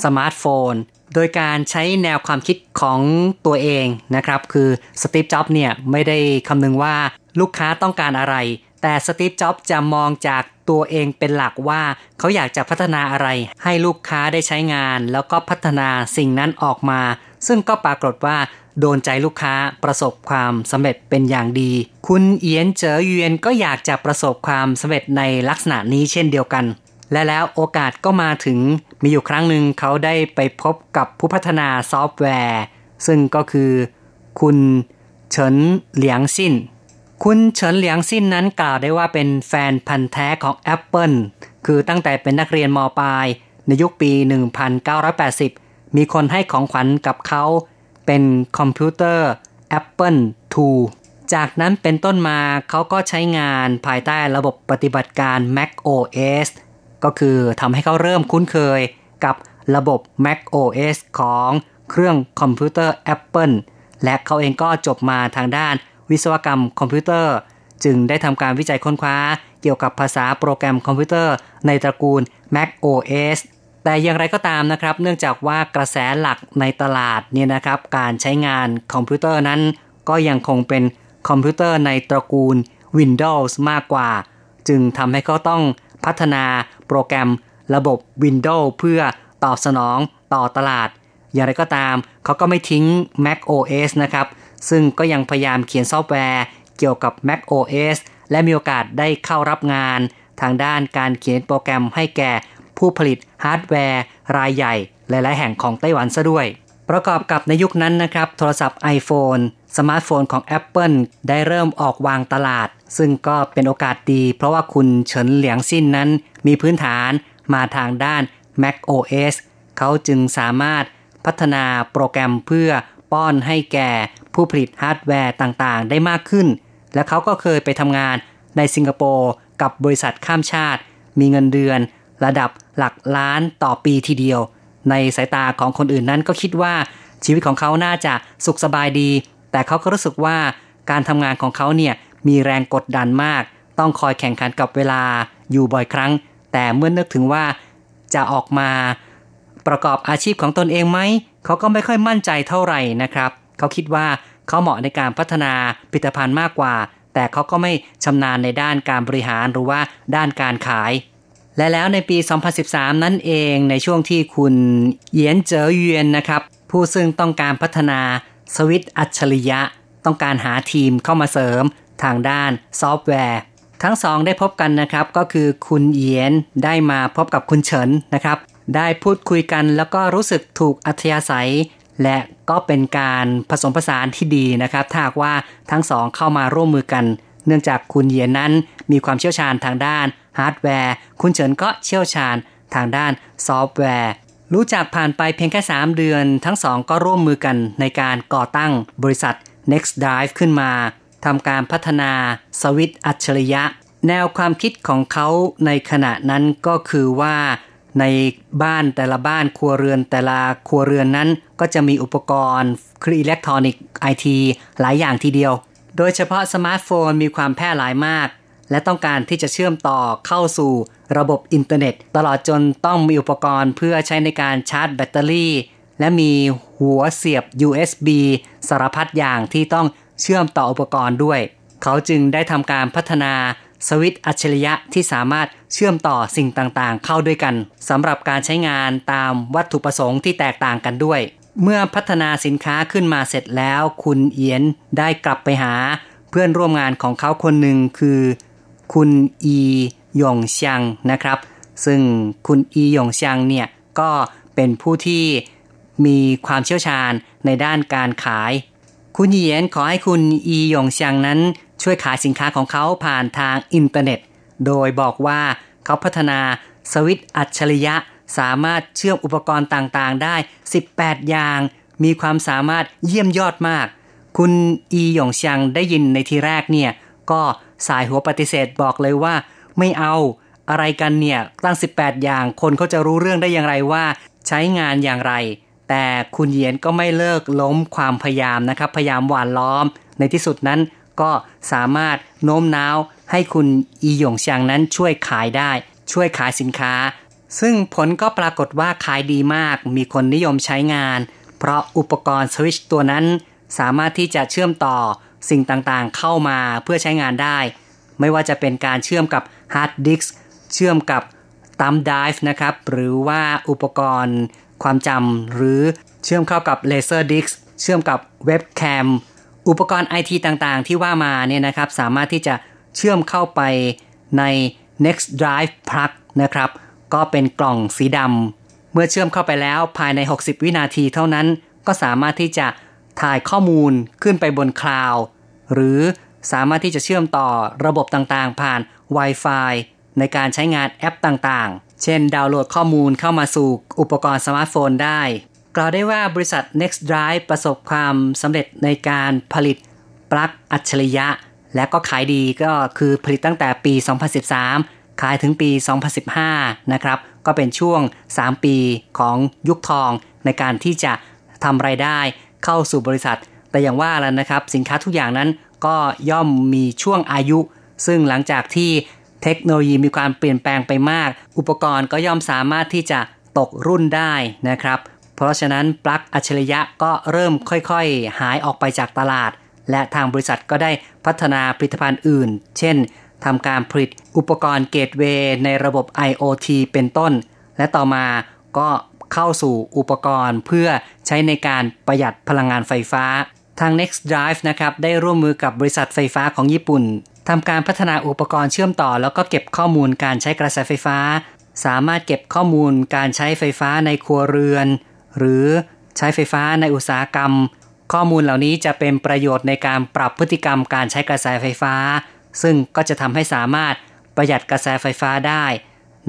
สมาร์ทโฟน โดยการใช้แนวความคิดของตัวเองนะครับ คือสตีฟจ็อบเนี่ยไม่ได้คำนึงว่าลูกค้าต้องการอะไร แต่สตีฟจ็อบจะมองจากตัวเองเป็นหลักว่าเขาอยากจะพัฒนาอะไร ให้ลูกค้าได้ใช้งาน แล้วก็พัฒนาสิ่งนั้นออกมา ซึ่งก็ปรากฏว่า โดนใจลูกค้าประสบความสำเร็จเป็นอย่างดี คุณเอียนเจ๋อเยียนก็อยากจะประสบความสำเร็จในลักษณะนี้เช่นเดียวกัน และแล้วโอกาสก็มาถึงมีอยู่ครั้งหนึ่งเขาได้ไปพบกับผู้พัฒนาซอฟต์แวร์ ซึ่งก็คือ คุณเฉินเหลียงซินคุณเฉินเหลียงซินนั้นกล่าวได้ว่าเป็นแฟนพันธุ์แท้ของ Apple คือตั้งแต่เป็นนักเรียนม.ปลาย ในยุคปี 1980 มีคนให้ของขวัญกับเขาเป็นคอมพิวเตอร์ Apple II จากนั้นเป็นต้นมาเขาก็ใช้งานภายใต้ระบบปฏิบัติการ Mac OS ก็คือทำให้เขาเริ่มคุ้นเคยกับระบบ Mac OS ของเครื่องคอมพิวเตอร์ Apple และเขาเองก็จบมาทางด้านวิศวกรรมคอมพิวเตอร์ จึงได้ทำการวิจัยค้นคว้าเกี่ยวกับภาษาโปรแกรมคอมพิวเตอร์ในตระกูล Mac OS แต่อย่างไรก็ตามนะครับ เนื่องจากว่ากระแสหลักในตลาดเนี่ยนะครับ การใช้งานคอมพิวเตอร์นั้น ก็ยังคงเป็นคอมพิวเตอร์ในตระกูล Windows มากกว่า จึงทำให้เขาต้อง พัฒนาโปรแกรมระบบ Windows เพื่อตอบสนองต่อตลาด อย่างไรก็ตาม เขาก็ไม่ทิ้ง Mac OS นะครับ ซึ่งก็ยังพยายามเขียนซอฟต์แวร์เกี่ยวกับ Mac OS และมีโอกาสได้เข้ารับงาน ทางด้านการเขียนโปรแกรมให้แก่ผู้ผลิตฮาร์ดแวร์ รายใหญ่ หลาย ๆ แห่งของไต้หวันซะด้วย ประกอบกับในยุคนั้นนะครับ โทรศัพท์ iPhone สมาร์ทโฟนของ Apple ได้เริ่มออกวางตลาด ซึ่งก็เป็นโอกาสดี เพราะว่าคุณเฉินเหลียงซินนั้น มีพื้นฐานมาทางด้าน Mac OS เขาจึงสามารถพัฒนาโปรแกรมเพื่อป้อนให้แก่ผู้ผลิตฮาร์ดแวร์ต่างๆ ได้มากขึ้น และเขาก็เคยไปทำงานในสิงคโปร์กับบริษัทข้ามชาติ มีเงินเดือน ระดับหลักล้านต่อปีทีเดียว ในสายตาของคนอื่นนั้นก็คิดว่าชีวิตของเขาน่าจะสุขสบายดี แต่เขาก็รู้สึกว่าการทำงานของเขาเนี่ยมีแรงกดดันมาก ต้องคอยแข่งขันกับเวลาอยู่บ่อยครั้ง แต่เมื่อนึกถึงว่าจะออกมาประกอบอาชีพของตนเองไหม เขาก็ไม่ค่อยมั่นใจเท่าไหร่นะครับ เขาคิดว่าเขาเหมาะในการพัฒนาผลิตภัณฑ์มากกว่า แต่เขาก็ไม่ชำนาญในด้านการบริหารหรือว่าด้านการขาย และแล้วในปี 2013 นั่นเองในช่วงที่คุณเยียนเจอเยียนนะครับ ผู้ซึ่งต้องการพัฒนา สวิตอัจฉริยะ ต้องการหาทีมเข้ามาเสริมทางด้านซอฟต์แวร์ ทั้งสองได้พบกันนะครับ ก็คือคุณเยียนได้มาพบกับคุณเฉินนะครับ ได้พูดคุยกันแล้วก็รู้สึกถูกอัธยาศัย และก็เป็นการผสมผสานที่ดีนะครับถ้าว่าทั้งสองเข้ามาร่วมมือกัน เนื่องจากคุณเยียนนั้นมีความเชี่ยวชาญทางด้านฮาร์ดแวร์ คุณเฉินก็เชี่ยวชาญทางด้านซอฟต์แวร์ รู้จักผ่านไปเพียงแค่ 3 เดือน ทั้งสองก็ร่วมมือกันในการก่อตั้งบริษัท Next Drive ขึ้นมาทำการพัฒนาสวิตช์อัจฉริยะ แนวความคิดของเขาในขณะนั้นก็คือว่าในบ้านแต่ละบ้านครัวเรือนแต่ละครัวเรือนนั้น ก็จะมีอุปกรณ์เครื่องอิเล็กทรอนิกส์ไอทีหลายอย่างทีเดียว โดยเฉพาะสมาร์ทโฟนมีความแพร่หลายมาก และต้องการที่จะเชื่อมต่อเข้าสู่ระบบอินเทอร์เน็ต ตลอดจนต้องมีอุปกรณ์เพื่อใช้ในการชาร์จแบตเตอรี่ และมีหัวเสียบ USB สารพัดอย่างที่ต้องเชื่อมต่ออุปกรณ์ด้วย เขาจึงได้ทำการพัฒนาสวิตอัจฉริยะที่สามารถเชื่อมต่อสิ่งต่างๆ เข้าด้วยกันสำหรับการใช้งานตามวัตถุประสงค์ที่แตกต่างกันด้วย เมื่อพัฒนาสินค้าขึ้นมาเสร็จแล้ว คุณเอียนได้กลับไปหา เพื่อนร่วมงานของเขาคนหนึ่งคือ คุณอีหยงเซียงนะครับ ซึ่งคุณอีหยงเซียงเนี่ยก็เป็นผู้ที่มีความเชี่ยวชาญในด้านการขาย คุณเยียนขอให้คุณอีหยงเซียงนั้น ช่วยขายสินค้าของเขาผ่านทางอินเทอร์เน็ต โดยบอกว่าเขาพัฒนาสวิตอัจฉริยะ สามารถเชื่อมอุปกรณ์ต่างๆ ได้ 18 อย่าง มีความสามารถเยี่ยมยอดมาก คุณอีหยงเซียงได้ยินในทีแรกเนี่ยก็ สายหัวปฏิเสธบอกเลยว่า ไม่เอาอะไรกันเนี่ยตั้ง 18 อย่างคนเขาจะรู้เรื่องได้อย่างไรว่า ใช้งานอย่างไร แต่คุณเยียนก็ไม่เลิกล้มความพยายามนะครับ พยายามหวานล้อม ในที่สุดนั้นก็สามารถโน้มน้าว ให้คุณอีหยงเซียงนั้นช่วยขายได้ ช่วยขายสินค้า ซึ่งผลก็ปรากฏว่าขายดีมาก มีคนนิยมใช้งาน เพราะอุปกรณ์สวิตช์ตัวนั้น สามารถที่จะเชื่อมต่อ สิ่งต่างๆ เข้ามาเพื่อใช้งานได้ ไม่ว่าจะเป็นการเชื่อมกับฮาร์ดดิสก์เชื่อมกับ thumb drive นะครับ หรือว่าอุปกรณ์ความจำหรือเชื่อมเข้ากับเลเซอร์ดิสก์เชื่อมกับเว็บแคมอุปกรณ์ไอทีต่างๆ ที่ว่ามาเนี่ยนะครับ สามารถที่จะเชื่อมเข้าไปใน Next Drive Plug นะครับ ก็เป็นกล่องสีดำเมื่อเชื่อมเข้าไปแล้วภายใน 60 วินาทีเท่านั้น ก็สามารถที่จะ ถ่ายข้อมูลขึ้นไปบนคลาวด์หรือสามารถที่จะเชื่อมต่อระบบต่างๆ ผ่าน Wi-Fi ในการใช้งานแอปต่างๆ เช่น ดาวน์โหลดข้อมูลเข้ามาสู่อุปกรณ์สมาร์ทโฟนได้ กล่าวได้ว่าบริษัท Next Drive ประสบความสำเร็จในการผลิตปลั๊กอัจฉริยะ และก็ขายดีก็คือผลิตตั้งแต่ปี 2013 ขายถึงปี 2015 นะครับ ก็เป็นช่วง 3 ปีของยุคทองในการที่จะทำไรายได้ เข้าสู่บริษัท แต่อย่างว่าแล้วนะครับ สินค้าทุกอย่างนั้นก็ย่อมมีช่วงอายุ ซึ่งหลังจากที่เทคโนโลยีมีความเปลี่ยนแปลงไปมาก อุปกรณ์ก็ย่อมสามารถที่จะตกรุ่นได้นะครับ เพราะฉะนั้นปลั๊กอัจฉริยะก็เริ่มค่อยๆ หายออกไปจากตลาด และทางบริษัทก็ได้พัฒนาผลิตภัณฑ์อื่น เช่นทำการผลิตอุปกรณ์เกตเวย์ในระบบ IoT เป็นต้น และต่อมาก็ เข้าสู่อุปกรณ์เพื่อใช้ในการประหยัดพลังงานไฟฟ้า ทาง Next Drive นะครับได้ร่วมมือกับบริษัทไฟฟ้าของญี่ปุ่นทำการพัฒนาอุปกรณ์เชื่อมต่อ แล้วก็เก็บข้อมูลการใช้กระแสไฟฟ้า สามารถเก็บข้อมูลการใช้ไฟฟ้าในครัวเรือน หรือใช้ไฟฟ้าในอุตสาหกรรม ข้อมูลเหล่านี้จะเป็นประโยชน์ในการปรับพฤติกรรมการใช้กระแสไฟฟ้า ซึ่งก็จะทำให้สามารถประหยัดกระแสไฟฟ้าได้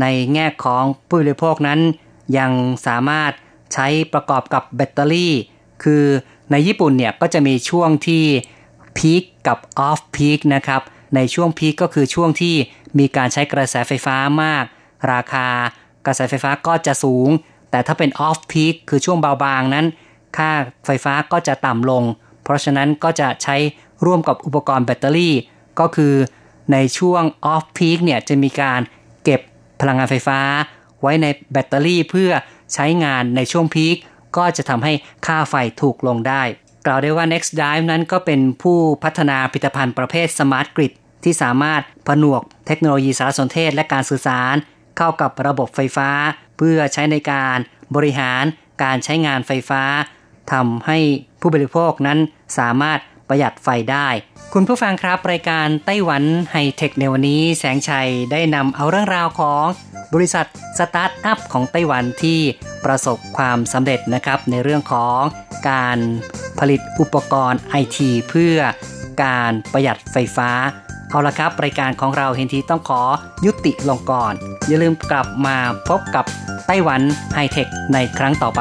ในแง่ของผู้บริโภคนั้น ยังสามารถใช้ประกอบกับแบตเตอรี่ คือในญี่ปุ่นเนี่ยก็จะมีช่วงที่พีคกับออฟพีคนะครับ ในช่วงพีคก็คือช่วงที่มีการใช้กระแสไฟฟ้ามาก ราคากระแสไฟฟ้าก็จะสูง แต่ถ้าเป็น off peak คือช่วงเบาบางนั้น ค่าไฟฟ้าก็จะต่ำลง เพราะฉะนั้นก็จะใช้ร่วมกับอุปกรณ์แบตเตอรี่ ก็คือในช่วง off peak เนี่ยจะมีการเก็บพลังงานไฟฟ้า ไว้ในแบตเตอรี่เพื่อใช้งานในช่วงพีคก็จะทำให้ค่าไฟถูกลงได้ กล่าวได้ว่า Next Dive นั้นก็เป็นผู้พัฒนาผลิตภัณฑ์ประเภท Smart Grid ที่สามารถผนวกเทคโนโลยีสารสนเทศและการสื่อสาร เข้ากับระบบไฟฟ้า เพื่อใช้ในการบริหารการใช้งานไฟฟ้าทำให้ผู้บริโภคนั้นสามารถ ประหยัดไฟได้ คุณผู้ฟังครับรายการไต้หวันไฮเทคในวันนี้แสงชัยได้นำเอาเรื่องราวของบริษัทสตาร์ทอัพของไต้หวันที่ประสบความสำเร็จนะครับในเรื่องของการผลิตอุปกรณ์ไอทีเพื่อการประหยัดไฟฟ้าเอาละครับ รายการของเราเห็นทีต้องขอยุติลงก่อน อย่าลืมกลับมาพบกับไต้หวันไฮเทคในครั้งต่อไป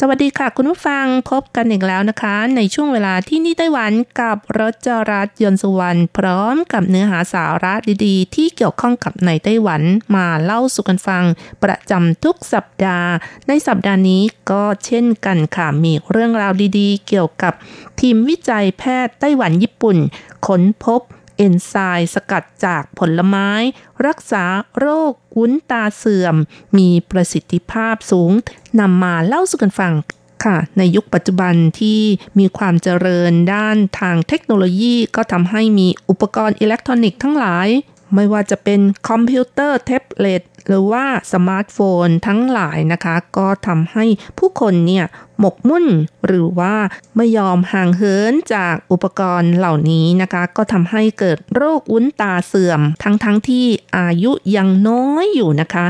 สวัสดีค่ะคุณผู้ฟังพบกันอีกแล้วนะคะ ในช่วงเวลาที่นี่ไต้หวันกับรจรัสยนสุวรรณพร้อมกับเนื้อหาสาระดีๆ ที่เกี่ยวข้องกับในไต้หวันมาเล่าสู่กันฟัง ประจำทุกสัปดาห์ ในสัปดาห์นี้ก็เช่นกันค่ะมีเรื่องราวดีๆ เกี่ยวกับทีมวิจัยแพทย์ไต้หวันญี่ปุ่น ค้นพบ เอนไซม์สกัดจากผลไม้ รักษาโรควุ้นตาเสื่อม มีประสิทธิภาพสูงนำมาเล่าสู่กันฟังค่ะในยุคปัจจุบันที่มีความเจริญด้านทางเทคโนโลยีก็ทำให้มีอุปกรณ์อิเล็กทรอนิกส์ทั้งหลาย ไม่ว่าจะเป็นคอมพิวเตอร์แท็บเล็ต หรือว่าสมาร์ทโฟนทั้งหลายนะคะ ก็ทำให้ผู้คนเนี่ยหมกมุ่นหรือว่าไม่ยอมห่างเหินจากอุปกรณ์เหล่านี้นะคะ ก็ทำให้เกิดโรควุ้นตาเสื่อม ทั้งๆที่อายุยังน้อยอยู่นะคะ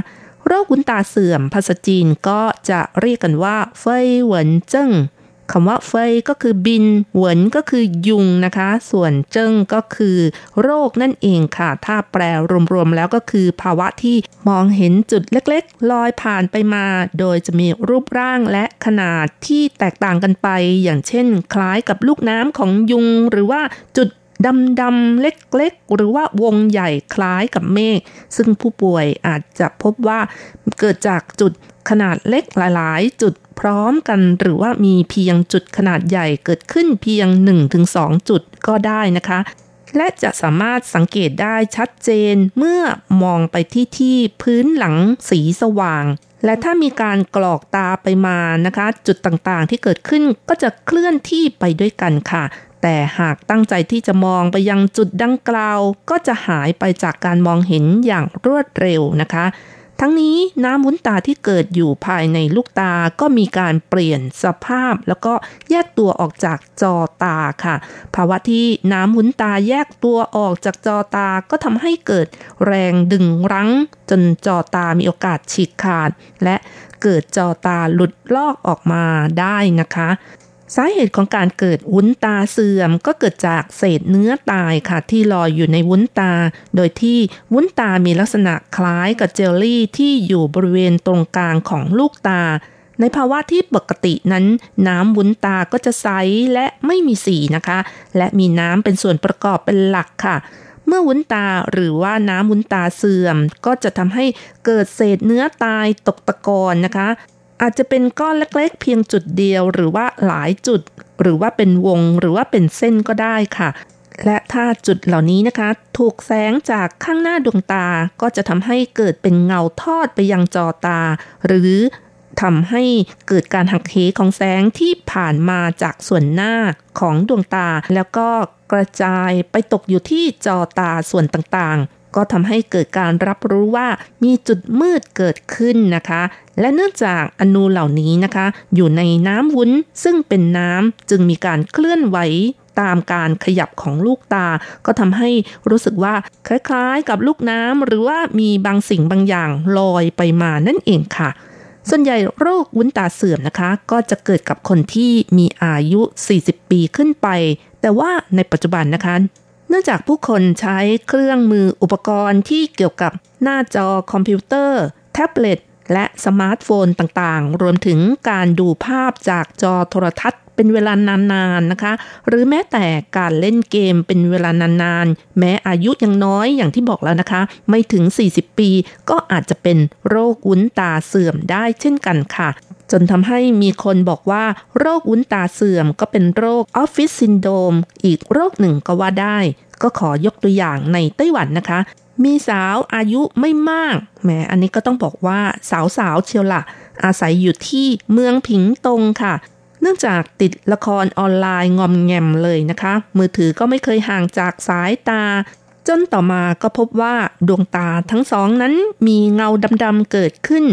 โรควุ้นตาเสื่อม ภาษาจีนก็จะเรียกกันว่า 飛蚊症 คำว่า 飛 ก็คือบิน 蚊 ก็คือยุงนะคะ ส่วน 症 ก็คือ โรคนั่นเองค่ะ ถ้าแปลรวมๆแล้วก็คือภาวะที่มองเห็นจุดเล็กๆ ลอยผ่านไปมา โดยจะมีรูปร่างและขนาดที่แตกต่างกันไป อย่างเช่น คล้ายกับลูกน้ำของยุง หรือว่าจุด ดำๆเล็กๆ หรือว่าวงใหญ่คล้ายกับเมฆซึ่งผู้ป่วยอาจจะพบว่าเกิดจากจุดขนาดเล็กหลายๆ จุดพร้อมกันหรือว่ามีเพียงจุดขนาดใหญ่เกิดขึ้นเพียง 1-2 จุดก็ได้นะคะ และจะสามารถสังเกตได้ชัดเจนเมื่อมองไปที่ที่พื้นหลังสีสว่าง และถ้ามีการกรอกตาไปมานะคะ จุดต่างๆที่เกิดขึ้นก็จะเคลื่อนที่ไปด้วยกันค่ะ แต่หากตั้งใจที่จะมองไปยังจุดดังกล่าว ก็จะหายไปจากการมองเห็นอย่างรวดเร็วนะคะ ทั้งนี้น้ำวุ้นตาที่เกิดอยู่ภายในลูกตาก็มีการเปลี่ยนสภาพ แล้วก็แยกตัวออกจากจอตาค่ะ ภาวะที่น้ำวุ้นตาแยกตัวออกจากจอตาก็ทำให้เกิดแรงดึงรั้ง จนจอตามีโอกาสฉีกขาด และเกิดจอตาหลุดลอกออกมาได้นะคะ สาเหตุของการเกิดวุ้นตาเสื่อมก็เกิดจากเศษเนื้อตายค่ะที่ลอยอยู่ในวุ้นตา โดยที่วุ้นตามีลักษณะคล้ายกับเจลลี่ที่อยู่บริเวณตรงกลางของลูกตา ในภาวะที่ปกตินั้น น้ำวุ้นตาก็จะใสและไม่มีสีนะคะ และมีน้ำเป็นส่วนประกอบเป็นหลักค่ะเมื่อวุ้นตาหรือว่าน้ำวุ้นตาเสื่อม ก็จะทำให้เกิดเศษเนื้อตายตกตะกอนนะคะ อาจจะเป็นก้อนเล็กๆ เพียงจุดเดียวหรือว่าหลายจุด หรือว่าเป็นวงหรือว่าเป็นเส้นก็ได้ค่ะ และถ้าจุดเหล่านี้นะคะ ถูกแสงจากข้างหน้าดวงตาก็จะทำให้เกิดเป็นเงาทอดไปยังจอตา หรือทำให้เกิดการหักเหของแสงที่ผ่านมาจากส่วนหน้าของดวงตา แล้วก็กระจายไปตกอยู่ที่จอตาส่วนต่างๆ ก็ทำให้เกิดการรับรู้ว่ามีจุดมืดเกิดขึ้นนะคะ และเนื่องจากอนูเหล่านี้นะคะ อยู่ในน้ำวุ้นซึ่งเป็นน้ำจึงมีการเคลื่อนไหวตามการขยับของลูกตา ก็ทำให้รู้สึกว่าคล้ายๆกับลูกน้ำหรือว่ามีบางสิ่งบางอย่างลอยไปมานั่นเองค่ะ ส่วนใหญ่โรควุ้นตาเสื่อมนะคะ ก็จะเกิดกับคนที่มีอายุ 40 ปีขึ้นไป แต่ว่าในปัจจุบันนะคะ เนื่องจากผู้คนใช้เครื่องมืออุปกรณ์ที่เกี่ยวกับหน้าจอคอมพิวเตอร์ แท็บเล็ต และสมาร์ทโฟนต่างๆ รวมถึงการดูภาพจากจอโทรทัศน์ เป็นเวลานานๆนะคะ หรือแม้แต่การเล่นเกมเป็นเวลานานๆแม้อายุยังน้อยอย่างที่บอกแล้วนะคะ ไม่ถึง 40 ปี ก็อาจจะเป็นโรควุ้นตาเสื่อมได้เช่นกันค่ะ จนทำให้มีคนบอกว่าโรควุ้นตาเสื่อมก็เป็นโรคออฟฟิศซินโดมอีกโรคหนึ่งก็ว่าได้ ก็ขอยกตัวอย่างในไต้หวันนะคะ มีสาวอายุไม่มากแหมอันนี้ก็ต้องบอกว่าสาวๆเชียวละอาศัยอยู่ที่เมืองผิงตงค่ะ เนื่องจากติดละครออนไลน์งอมแงมเลยนะคะ มือถือก็ไม่เคยห่างจากสายตาจนต่อมาก็พบว่าดวงตาทั้งสองนั้นมีเงาดำๆเกิดขึ้น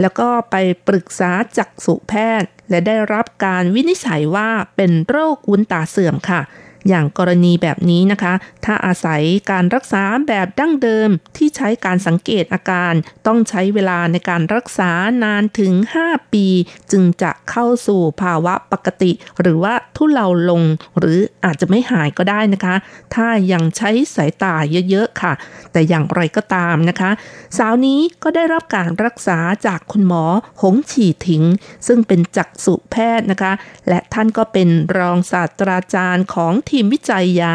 แล้วก็ไปปรึกษาจักษุแพทย์ และได้รับการวินิจฉัยว่าเป็นโรควุ้นตาเสื่อมค่ะ อย่างกรณีแบบนี้นะคะ ถ้าอาศัยการรักษาแบบดั้งเดิมที่ใช้การสังเกตอาการ ต้องใช้เวลาในการรักษานานถึง 5 ปี จึงจะเข้าสู่ภาวะปกติ หรือว่าทุเลาลง หรืออาจจะไม่หายก็ได้นะคะ ถ้ายังใช้สายตาเยอะๆค่ะ แต่อย่างไรก็ตามนะคะ สาวนี้ก็ได้รับการรักษาจากคุณหมอหงฉีถิง ซึ่งเป็นจักษุแพทย์นะคะ และท่านก็เป็นรองศาสตราจารย์ของทีมวิจัยยา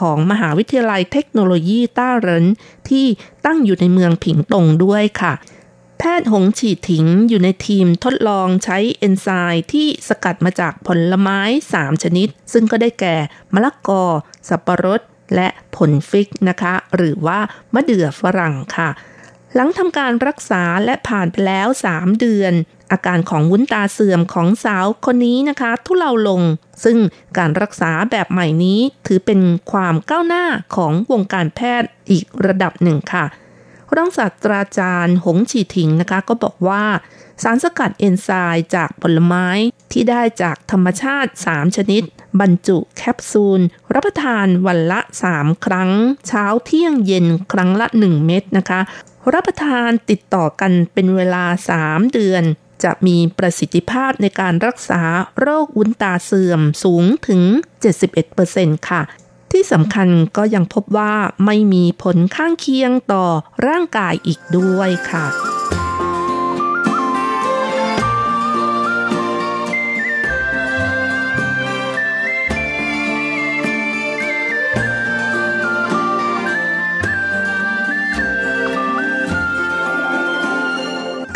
ของมหาวิทยาลัยเทคโนโลยีต้าเหรินที่ตั้งอยู่ในเมืองผิงตงด้วยค่ะ แพทย์หงฉีถิงอยู่ในทีมทดลองใช้เอนไซม์ที่สกัดมาจากผลไม้ 3 ชนิด ซึ่งก็ได้แก่มะละกอ สับปะรด และผลฟิกนะคะ หรือว่ามะเดื่อฝรั่งค่ะ หลังทำการรักษาและผ่านไปแล้ว 3 เดือน อาการของวุ้นตาเสื่อมของสาวคนนี้นะคะ ทุเลาลง ซึ่งการรักษาแบบใหม่นี้ถือเป็นความก้าวหน้าของวงการแพทย์อีกระดับหนึ่งค่ะรองศาสตราจารย์หงฉีถิงนะคะ ก็บอกว่า สารสกัดเอนไซม์จากผลไม้ที่ได้จากธรรมชาติ 3 ชนิด บรรจุแคปซูล รับประทานวันละ 3 ครั้ง เช้าเที่ยงเย็นครั้งละ 1 เม็ดนะคะ รับประทานติดต่อกันเป็นเวลา 3 เดือน จะมีประสิทธิภาพในการรักษาโรควุ้นตาเสื่อมสูงถึง 71%ค่ะ ที่สำคัญก็ยังพบว่าไม่มีผลข้างเคียงต่อร่างกายอีกด้วยค่ะ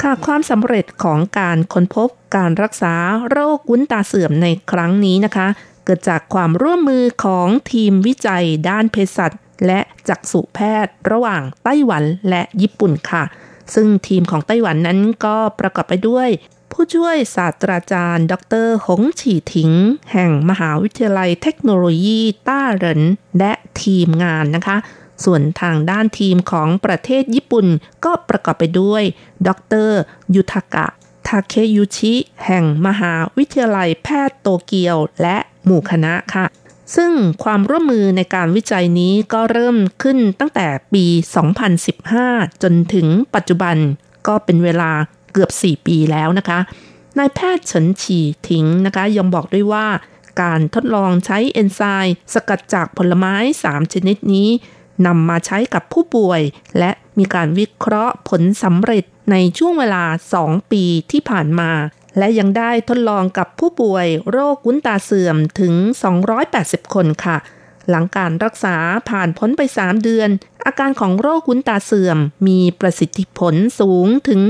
ค่ะความสำเร็จของการค้นพบการรักษาโรควุ้นตาเสื่อมในครั้งนี้นะคะ เกิดจากความร่วมมือของทีมวิจัยด้านเภสัชและจักษุแพทย์ระหว่างไต้หวันและญี่ปุ่นค่ะ ซึ่งทีมของไต้หวันนั้นก็ประกอบไปด้วย ผู้ช่วยศาสตราจารย์ ดรหงฉีถิง แห่งมหาวิทยาลัยเทคโนโลยีต้าเหริน และทีมงานนะคะ ส่วนทางด้านทีมของประเทศญี่ปุ่นก็ประกอบไปด้วย ดรยุทากะ ทาเคยุชิ แห่งมหาวิทยาลัยแพทย์โตเกียวและหมู่คณะค่ะ ซึ่งความร่วมมือในการวิจัยนี้ก็เริ่มขึ้นตั้งแต่ปี 2015 จนถึงปัจจุบันก็เป็นเวลาเกือบ 4 ปีแล้วนะคะนายแพทย์เฉินฉีถิงนะคะยังบอกด้วยว่าการทดลองใช้เอนไซม์สกัดจากผลไม้ 3 ชนิดนี้ นำมาใช้กับผู้ป่วย และมีการวิเคราะห์ผลสำเร็จในช่วงเวลา 2 ปีที่ผ่านมา และยังได้ทดลองกับผู้ป่วยโรควุ้นตาเสื่อมถึง 280 คนค่ะ หลังการรักษาผ่านพ้นไป 3 เดือน อาการของโรควุ้นตาเสื่อมมีประสิทธิผลสูงถึง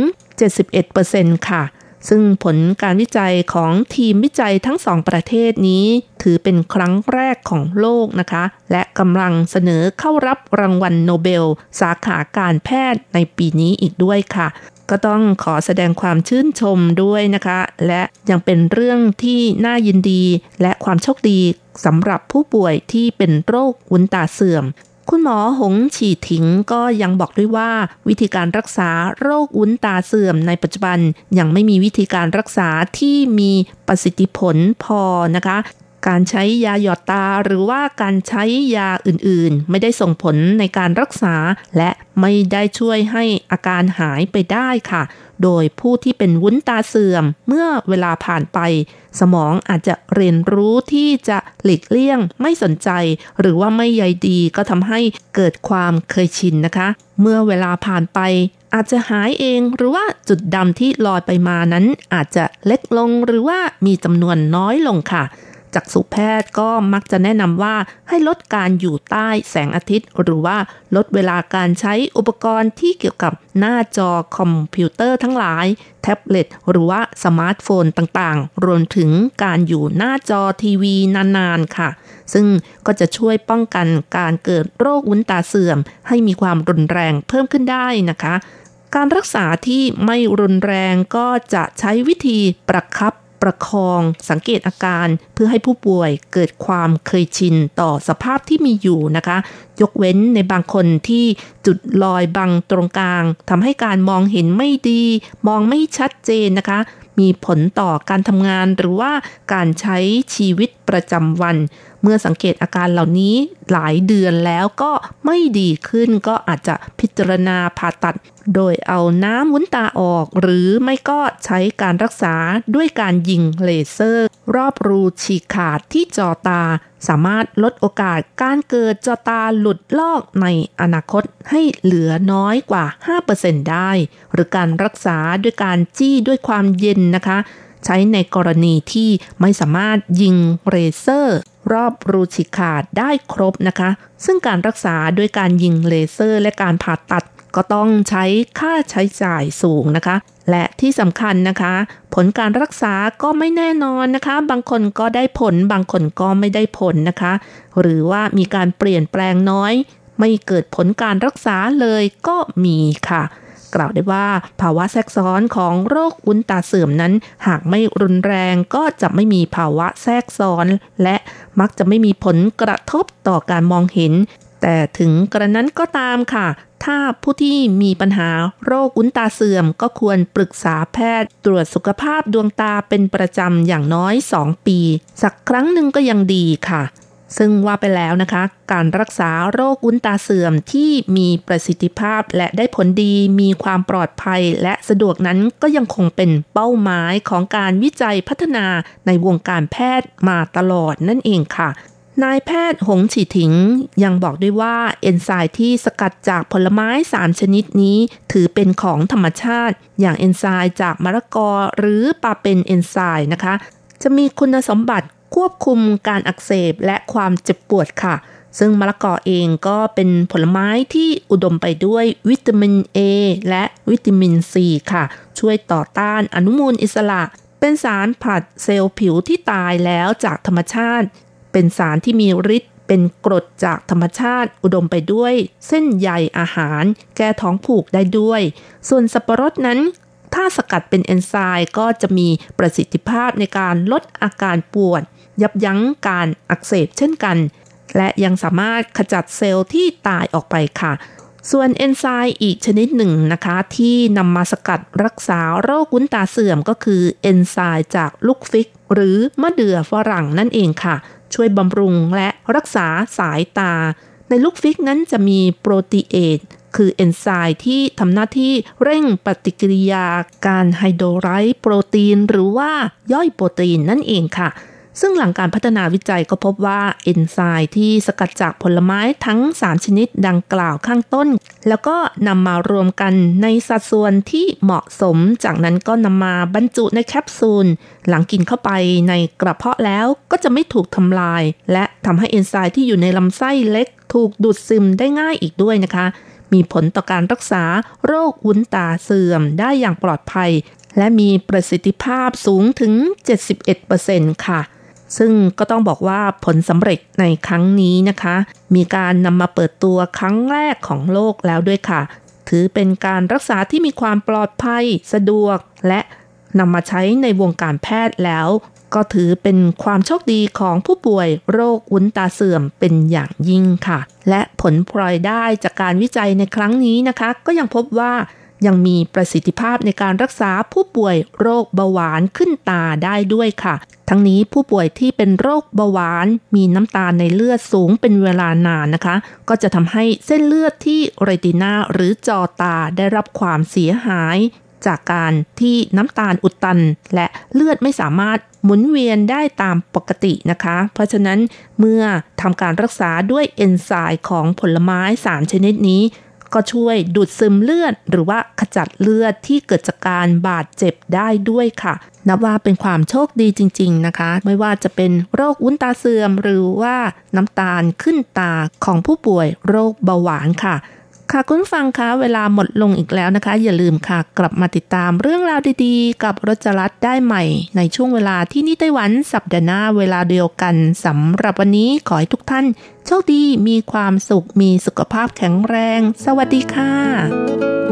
71%ค่ะ ซึ่งผลการวิจัยของทีมวิจัยทั้งสองประเทศนี้ ถือเป็นครั้งแรกของโลกนะคะ และกำลังเสนอเข้ารับรางวัลโนเบล สาขาการแพทย์ในปีนี้อีกด้วยค่ะ ก็ต้องขอแสดงความชื่นชมด้วยนะคะ และยังเป็นเรื่องที่น่ายินดี และความโชคดีสำหรับผู้ป่วยที่เป็นโรควุ้นตาเสื่อม คุณหมอหงฉีถิงก็ยังบอกด้วยว่า วิธีการรักษาโรคอุ้นตาเสื่อมในปัจจุบันยังไม่มีวิธีการรักษาที่มีประสิทธิผลพอนะคะ การใช้ยาหยอดตาหรือว่าการใช้ยาอื่นๆ ไม่ได้ส่งผลในการรักษา และไม่ได้ช่วยให้อาการหายไปได้ค่ะ โดยผู้ที่เป็นวุ้นตาเสื่อม เมื่อเวลาผ่านไป สมองอาจจะเรียนรู้ที่จะหลีกเลี่ยง ไม่สนใจ หรือว่าไม่ใยดีก็ทำให้เกิดความเคยชินนะคะ เมื่อเวลาผ่านไปอาจจะหายเองหรือว่าจุดดำที่ลอยไปมานั้นอาจจะเล็กลงหรือว่ามีจำนวนน้อยลงค่ะ จักษุแพทย์ก็มักจะแนะนำว่าให้ลดการอยู่ใต้แสงอาทิตย์ หรือว่าลดเวลาการใช้อุปกรณ์ที่เกี่ยวกับหน้าจอคอมพิวเตอร์ทั้งหลาย แท็บเล็ตหรือว่าสมาร์ทโฟนต่างๆ รวมถึงการอยู่หน้าจอทีวีนานๆค่ะ ซึ่งก็จะช่วยป้องกันการเกิดโรควุ้นตาเสื่อม ให้มีความรุนแรงเพิ่มขึ้นได้นะคะการรักษาที่ไม่รุนแรงก็จะใช้วิธีประคับ ประคอง สังเกตอาการเพื่อให้ผู้ป่วยเกิดความเคยชินต่อสภาพที่มีอยู่นะคะ ยกเว้นในบางคนที่จุดลอยบังตรงกลางทำให้การมองเห็นไม่ดี มองไม่ชัดเจนนะคะ มีผลต่อการทำงานหรือว่าการใช้ชีวิตประจำวัน เมื่อสังเกตอาการเหล่านี้หลายเดือนแล้วก็ไม่ดีขึ้นก็อาจจะพิจารณาผ่าตัด โดยเอาน้ำวุ้นตาออก หรือไม่ก็ใช้การรักษาด้วยการยิงเลเซอร์ รอบรูฉีกขาดที่จอตา สามารถลดโอกาสการเกิดจอตาหลุดลอกในอนาคตให้เหลือน้อยกว่า 5%ได้ หรือการรักษาด้วยการจี้ด้วยความเย็นนะคะ ใช้ในกรณีที่ไม่สามารถยิงเลเซอร์ รอบรูฉีกขาดได้ครบนะคะ ซึ่งการรักษาด้วยการยิงเลเซอร์ และการผ่าตัดก็ต้องใช้ค่าใช้จ่ายสูงนะคะ และที่สำคัญนะคะ ผลการรักษาก็ไม่แน่นอนนะคะ บางคนก็ได้ผล บางคนก็ไม่ได้ผลนะคะ หรือว่ามีการเปลี่ยนแปลงน้อย ไม่เกิดผลการรักษาเลยก็มีค่ะ กล่าวได้ว่า ภาวะแทรกซ้อนของโรควุ้นตาเสื่อมนั้น หากไม่รุนแรงก็จะไม่มีภาวะแทรกซ้อน และมักจะไม่มีผลกระทบต่อการมองเห็น แต่ถึงกระนั้นก็ตามค่ะถ้าผู้ที่มีปัญหาโรควุ้นตาเสื่อมก็ควรปรึกษาแพทย์ ตรวจสุขภาพดวงตาเป็นประจำอย่างน้อย 2 ปี สักครั้งหนึ่งก็ยังดีค่ะ ซึ่งว่าไปแล้วนะคะ การรักษาโรควุ้นตาเสื่อมที่มีประสิทธิภาพและได้ผลดี มีความปลอดภัยและสะดวกนั้นก็ยังคงเป็นเป้าหมายของการวิจัยพัฒนาในวงการแพทย์มาตลอดนั่นเองค่ะนายแพทย์หงฉีถิง ยังบอกด้วยว่าเอนไซม์ที่สกัดจากผลไม้ 3 ชนิดนี้ ถือเป็นของธรรมชาติ อย่างเอนไซม์จากมะละกอหรือปลาเป็นเอนไซม์นะคะ จะมีคุณสมบัติ ควบคุมการอักเสบและความเจ็บปวดค่ะ ซึ่งมะละกอเองก็เป็นผลไม้ที่อุดมไปด้วยวิตามิน A และวิตามิน C ค่ะ ช่วยต่อต้านอนุมูลอิสระ เป็นสารผลัดเซลล์ผิวที่ตายแล้วจากธรรมชาติ เป็นสารที่มีฤทธิ์เป็นกรดจากธรรมชาติอุดมไปด้วย เส้นใยอาหาร แก้ท้องผูกได้ด้วย ส่วนสับปะรดนั้นถ้าสกัดเป็นเอนไซม์ก็จะมีประสิทธิภาพในการลดอาการปวด ยับยั้งการอักเสบเช่นกัน และยังสามารถขจัดเซลล์ที่ตายออกไปค่ะ ส่วนเอนไซม์อีกชนิดหนึ่งนะคะ ที่นำมาสกัดรักษาโรควุ้นตาเสื่อมก็คือเอนไซม์จากลูกฟิก หรือมะเดื่อฝรั่งนั่นเองค่ะ ช่วยบำรุงและรักษาสายตา ในลูก fig นั้นจะมีโปรตีเอสคือเอนไซม์ที่ทำหน้าที่เร่งปฏิกิริยาการไฮโดรไลซ์โปรตีน หรือว่าย่อยโปรตีนนั่นเองค่ะ ซึ่งหลังการพัฒนาวิจัยก็พบว่าเอนไซม์ที่สกัดจากผลไม้ทั้ง 3 ชนิดดังกล่าวข้างต้น แล้วก็นำมารวมกันในสัดส่วนที่เหมาะสม จากนั้นก็นำมาบรรจุในแคปซูล หลังกินเข้าไปในกระเพาะแล้วก็จะไม่ถูกทำลาย และทำให้เอนไซม์ที่อยู่ในลำไส้เล็ก ถูกดูดซึมได้ง่ายอีกด้วยนะคะ มีผลต่อการรักษาโรควุ้นตาเสื่อมได้อย่างปลอดภัย และมีประสิทธิภาพสูงถึง 71%ค่ะ ซึ่งก็ต้องบอกว่าผลสำเร็จในครั้งนี้นะคะ มีการนำมาเปิดตัวครั้งแรกของโลกแล้วด้วยค่ะ ถือเป็นการรักษาที่มีความปลอดภัยสะดวก และนำมาใช้ในวงการแพทย์แล้ว ก็ถือเป็นความโชคดีของผู้ป่วยโรควุ้นตาเสื่อมเป็นอย่างยิ่งค่ะ และผลพลอยได้จากการวิจัยในครั้งนี้นะคะ ก็ยังพบว่า ยังมีประสิทธิภาพในการรักษาผู้ป่วยโรคเบาหวานขึ้นตาได้ด้วยค่ะ ทั้งนี้ผู้ป่วยที่เป็นโรคเบาหวาน มีน้ำตาลในเลือดสูงเป็นเวลานานนะคะ ก็จะทำให้เส้นเลือดที่เรตินาหรือจอตาได้รับความเสียหาย จากการที่น้ำตาลอุดตัน และเลือดไม่สามารถหมุนเวียนได้ตามปกตินะคะ เพราะฉะนั้นเมื่อทำการรักษาด้วยเอนไซม์ของผลไม้ 3 ชนิดนี้ ก็ช่วยดูดซึมเลือด หรือว่าขจัดเลือดที่เกิดจากการบาดเจ็บได้ด้วยค่ะ นับว่าเป็นความโชคดีจริง ๆนะคะ ไม่ว่าจะเป็นโรควุ้นตาเสื่อม หรือว่าน้ำตาลขึ้นตาของผู้ป่วยโรคเบาหวานค่ะ ค่ะคุณฟังคะเวลาหมดลงอีกแล้วนะคะ อย่าลืมค่ะ กลับมาติดตามเรื่องราวดีๆ กับรจรัสได้ใหม่ ในช่วงเวลาที่นี่ไต้หวันสัปดาห์หน้าเวลาเดียวกันสำหรับวันนี้ขอให้ทุกท่าน โชคดีมีความสุขมีสุขภาพแข็งแรง สวัสดีค่ะ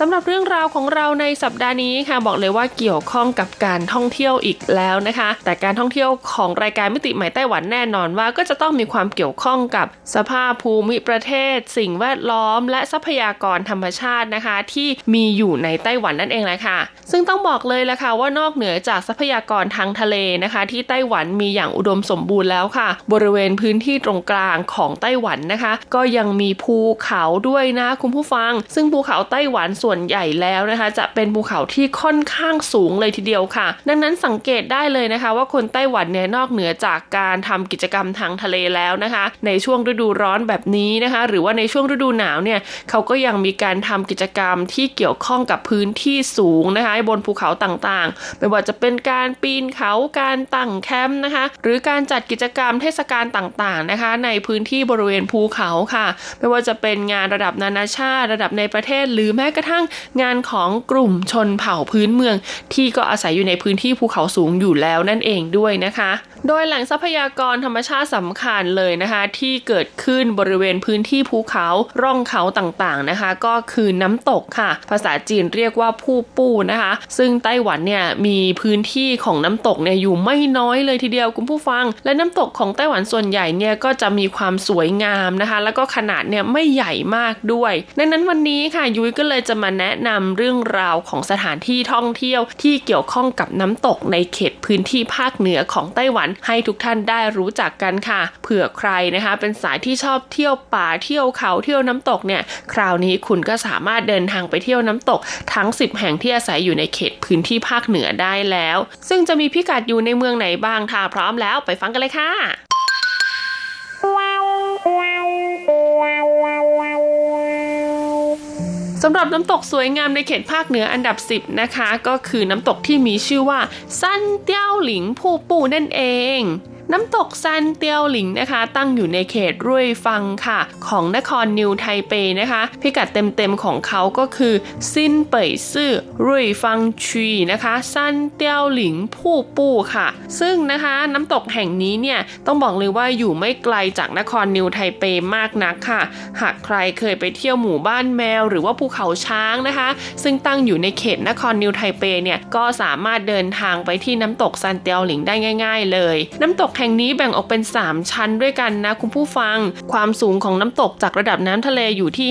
สำหรับเรื่องราวของเราในสัปดาห์นี้ค่ะบอกเลยว่าเกี่ยวข้องกับการท่องเที่ยวอีกแล้วนะคะ แต่การท่องเที่ยวของรายการมิติใหม่ไต้หวันแน่นอนว่าก็จะต้องมีความเกี่ยวข้องกับสภาพภูมิประเทศ สิ่งแวดล้อม และทรัพยากรธรรมชาตินะคะ ที่มีอยู่ในไต้หวันนั่นเองแหละค่ะ ซึ่งต้องบอกเลยละค่ะว่านอกเหนือจากทรัพยากรทางทะเลนะคะ ที่ไต้หวันมีอย่างอุดมสมบูรณ์แล้วค่ะ บริเวณพื้นที่ตรงกลางของไต้หวันนะคะ ก็ยังมีภูเขาด้วยนะคุณผู้ฟัง ซึ่งภูเขาไต้หวันส่วนใหญ่แล้วนะคะ จะเป็นภูเขาที่ค่อนข้างสูงเลยทีเดียวค่ะ ดังนั้นสังเกตได้เลยนะคะ ว่าคนไต้หวันเนี่ยนอกเหนือจากการทำกิจกรรมทางทะเลแล้วนะคะ ในช่วงฤดูร้อนแบบนี้นะคะ หรือว่าในช่วงฤดูหนาวเนี่ยเขาก็ยังมีการทำกิจกรรมที่เกี่ยวข้องกับพื้นที่สูงนะคะบนภูเขาต่างๆ ไม่ว่าจะเป็นการปีนเขาการตั้งแคมป์นะคะ หรือการจัดกิจกรรมเทศกาลต่างๆนะคะ ในพื้นที่บริเวณภูเขาค่ะ ไม่ว่าจะเป็นงานระดับนานาชาติ ระดับในประเทศหรือแม้กระทั่งงานของกลุ่มชนเผ่าพื้นเมือง ที่ก็อาศัยอยู่ในพื้นที่ภูเขาสูงอยู่แล้วนั่นเองด้วยนะคะ โดยแหล่งทรัพยากรธรรมชาติสำคัญเลยนะคะ ที่เกิดขึ้นบริเวณพื้นที่ภูเขาร่องเขาต่างๆนะคะ ก็คือน้ำตกค่ะ ภาษาจีนเรียกว่าผู้ปู้นะคะ ซึ่งไต้หวันเนี่ยมีพื้นที่ของน้ำตกเนี่ยอยู่ไม่น้อยเลยทีเดียวคุณผู้ฟัง และน้ำตกของไต้หวันส่วนใหญ่เนี่ยก็จะมีความสวยงามนะคะ แล้วก็ขนาดเนี่ยไม่ใหญ่มากด้วยดังนั้นวันนี้ค่ะยุ้ยก็เลยจะมาแนะนำเรื่องราวของสถานที่ท่องเที่ยวที่เกี่ยวข้องกับน้ำตกในเขตพื้นที่ภาคเหนือของไต้หวันให้ทุกท่านได้รู้จักกันค่ะ เผื่อใครนะคะ เป็นสายที่ชอบเที่ยวป่าเที่ยวเขาเที่ยวน้ำตกเนี่ย คราวนี้คุณก็สามารถเดินทางไปเที่ยวน้ำตก ทั้ง 10 แห่งที่อาศัยอยู่ในเขตพื้นที่ภาคเหนือได้แล้ว ซึ่งจะมีพิกัดอยู่ในเมืองไหนบ้างถ้าพร้อมแล้วไปฟังกันเลยค่ะ สำหรับน้ำตกสวยงามในเขตภาคเหนืออันดับ 10 นะคะ ก็คือน้ำตกที่มีชื่อว่าซันเตี้ยวหลิงผู้ปูนั่นเอง น้ำตกซันเตียวหลิงนะคะ ตั้งอยู่ในเขตรุ่ยฟังค่ะ ของนครนิวไทเปนะคะ พิกัดเต็มๆของเขาก็คือ新北市瑞芳區 นะคะ 三貂嶺瀑布 ค่ะ ซึ่งนะคะน้ำตกแห่งนี้เนี่ยต้องบอกเลยว่าอยู่ไม่ไกลจากนครนิวไทเปมากนักค่ะ หากใครเคยไปเที่ยวหมู่บ้านแมว หรือว่าภูเขาช้างนะคะ ซึ่งตั้งอยู่ในเขตนครนิวไทเปเนี่ยก็สามารถเดินทางไปที่น้ำตกซันเตียวหลิงได้ง่าย ๆ เลย น้ำตกแห่งนี้แบ่งออกเป็น 3 ชั้นด้วยกันนะคุณผู้ฟัง ความสูงของน้ำตกจากระดับน้ำทะเลอยู่ที่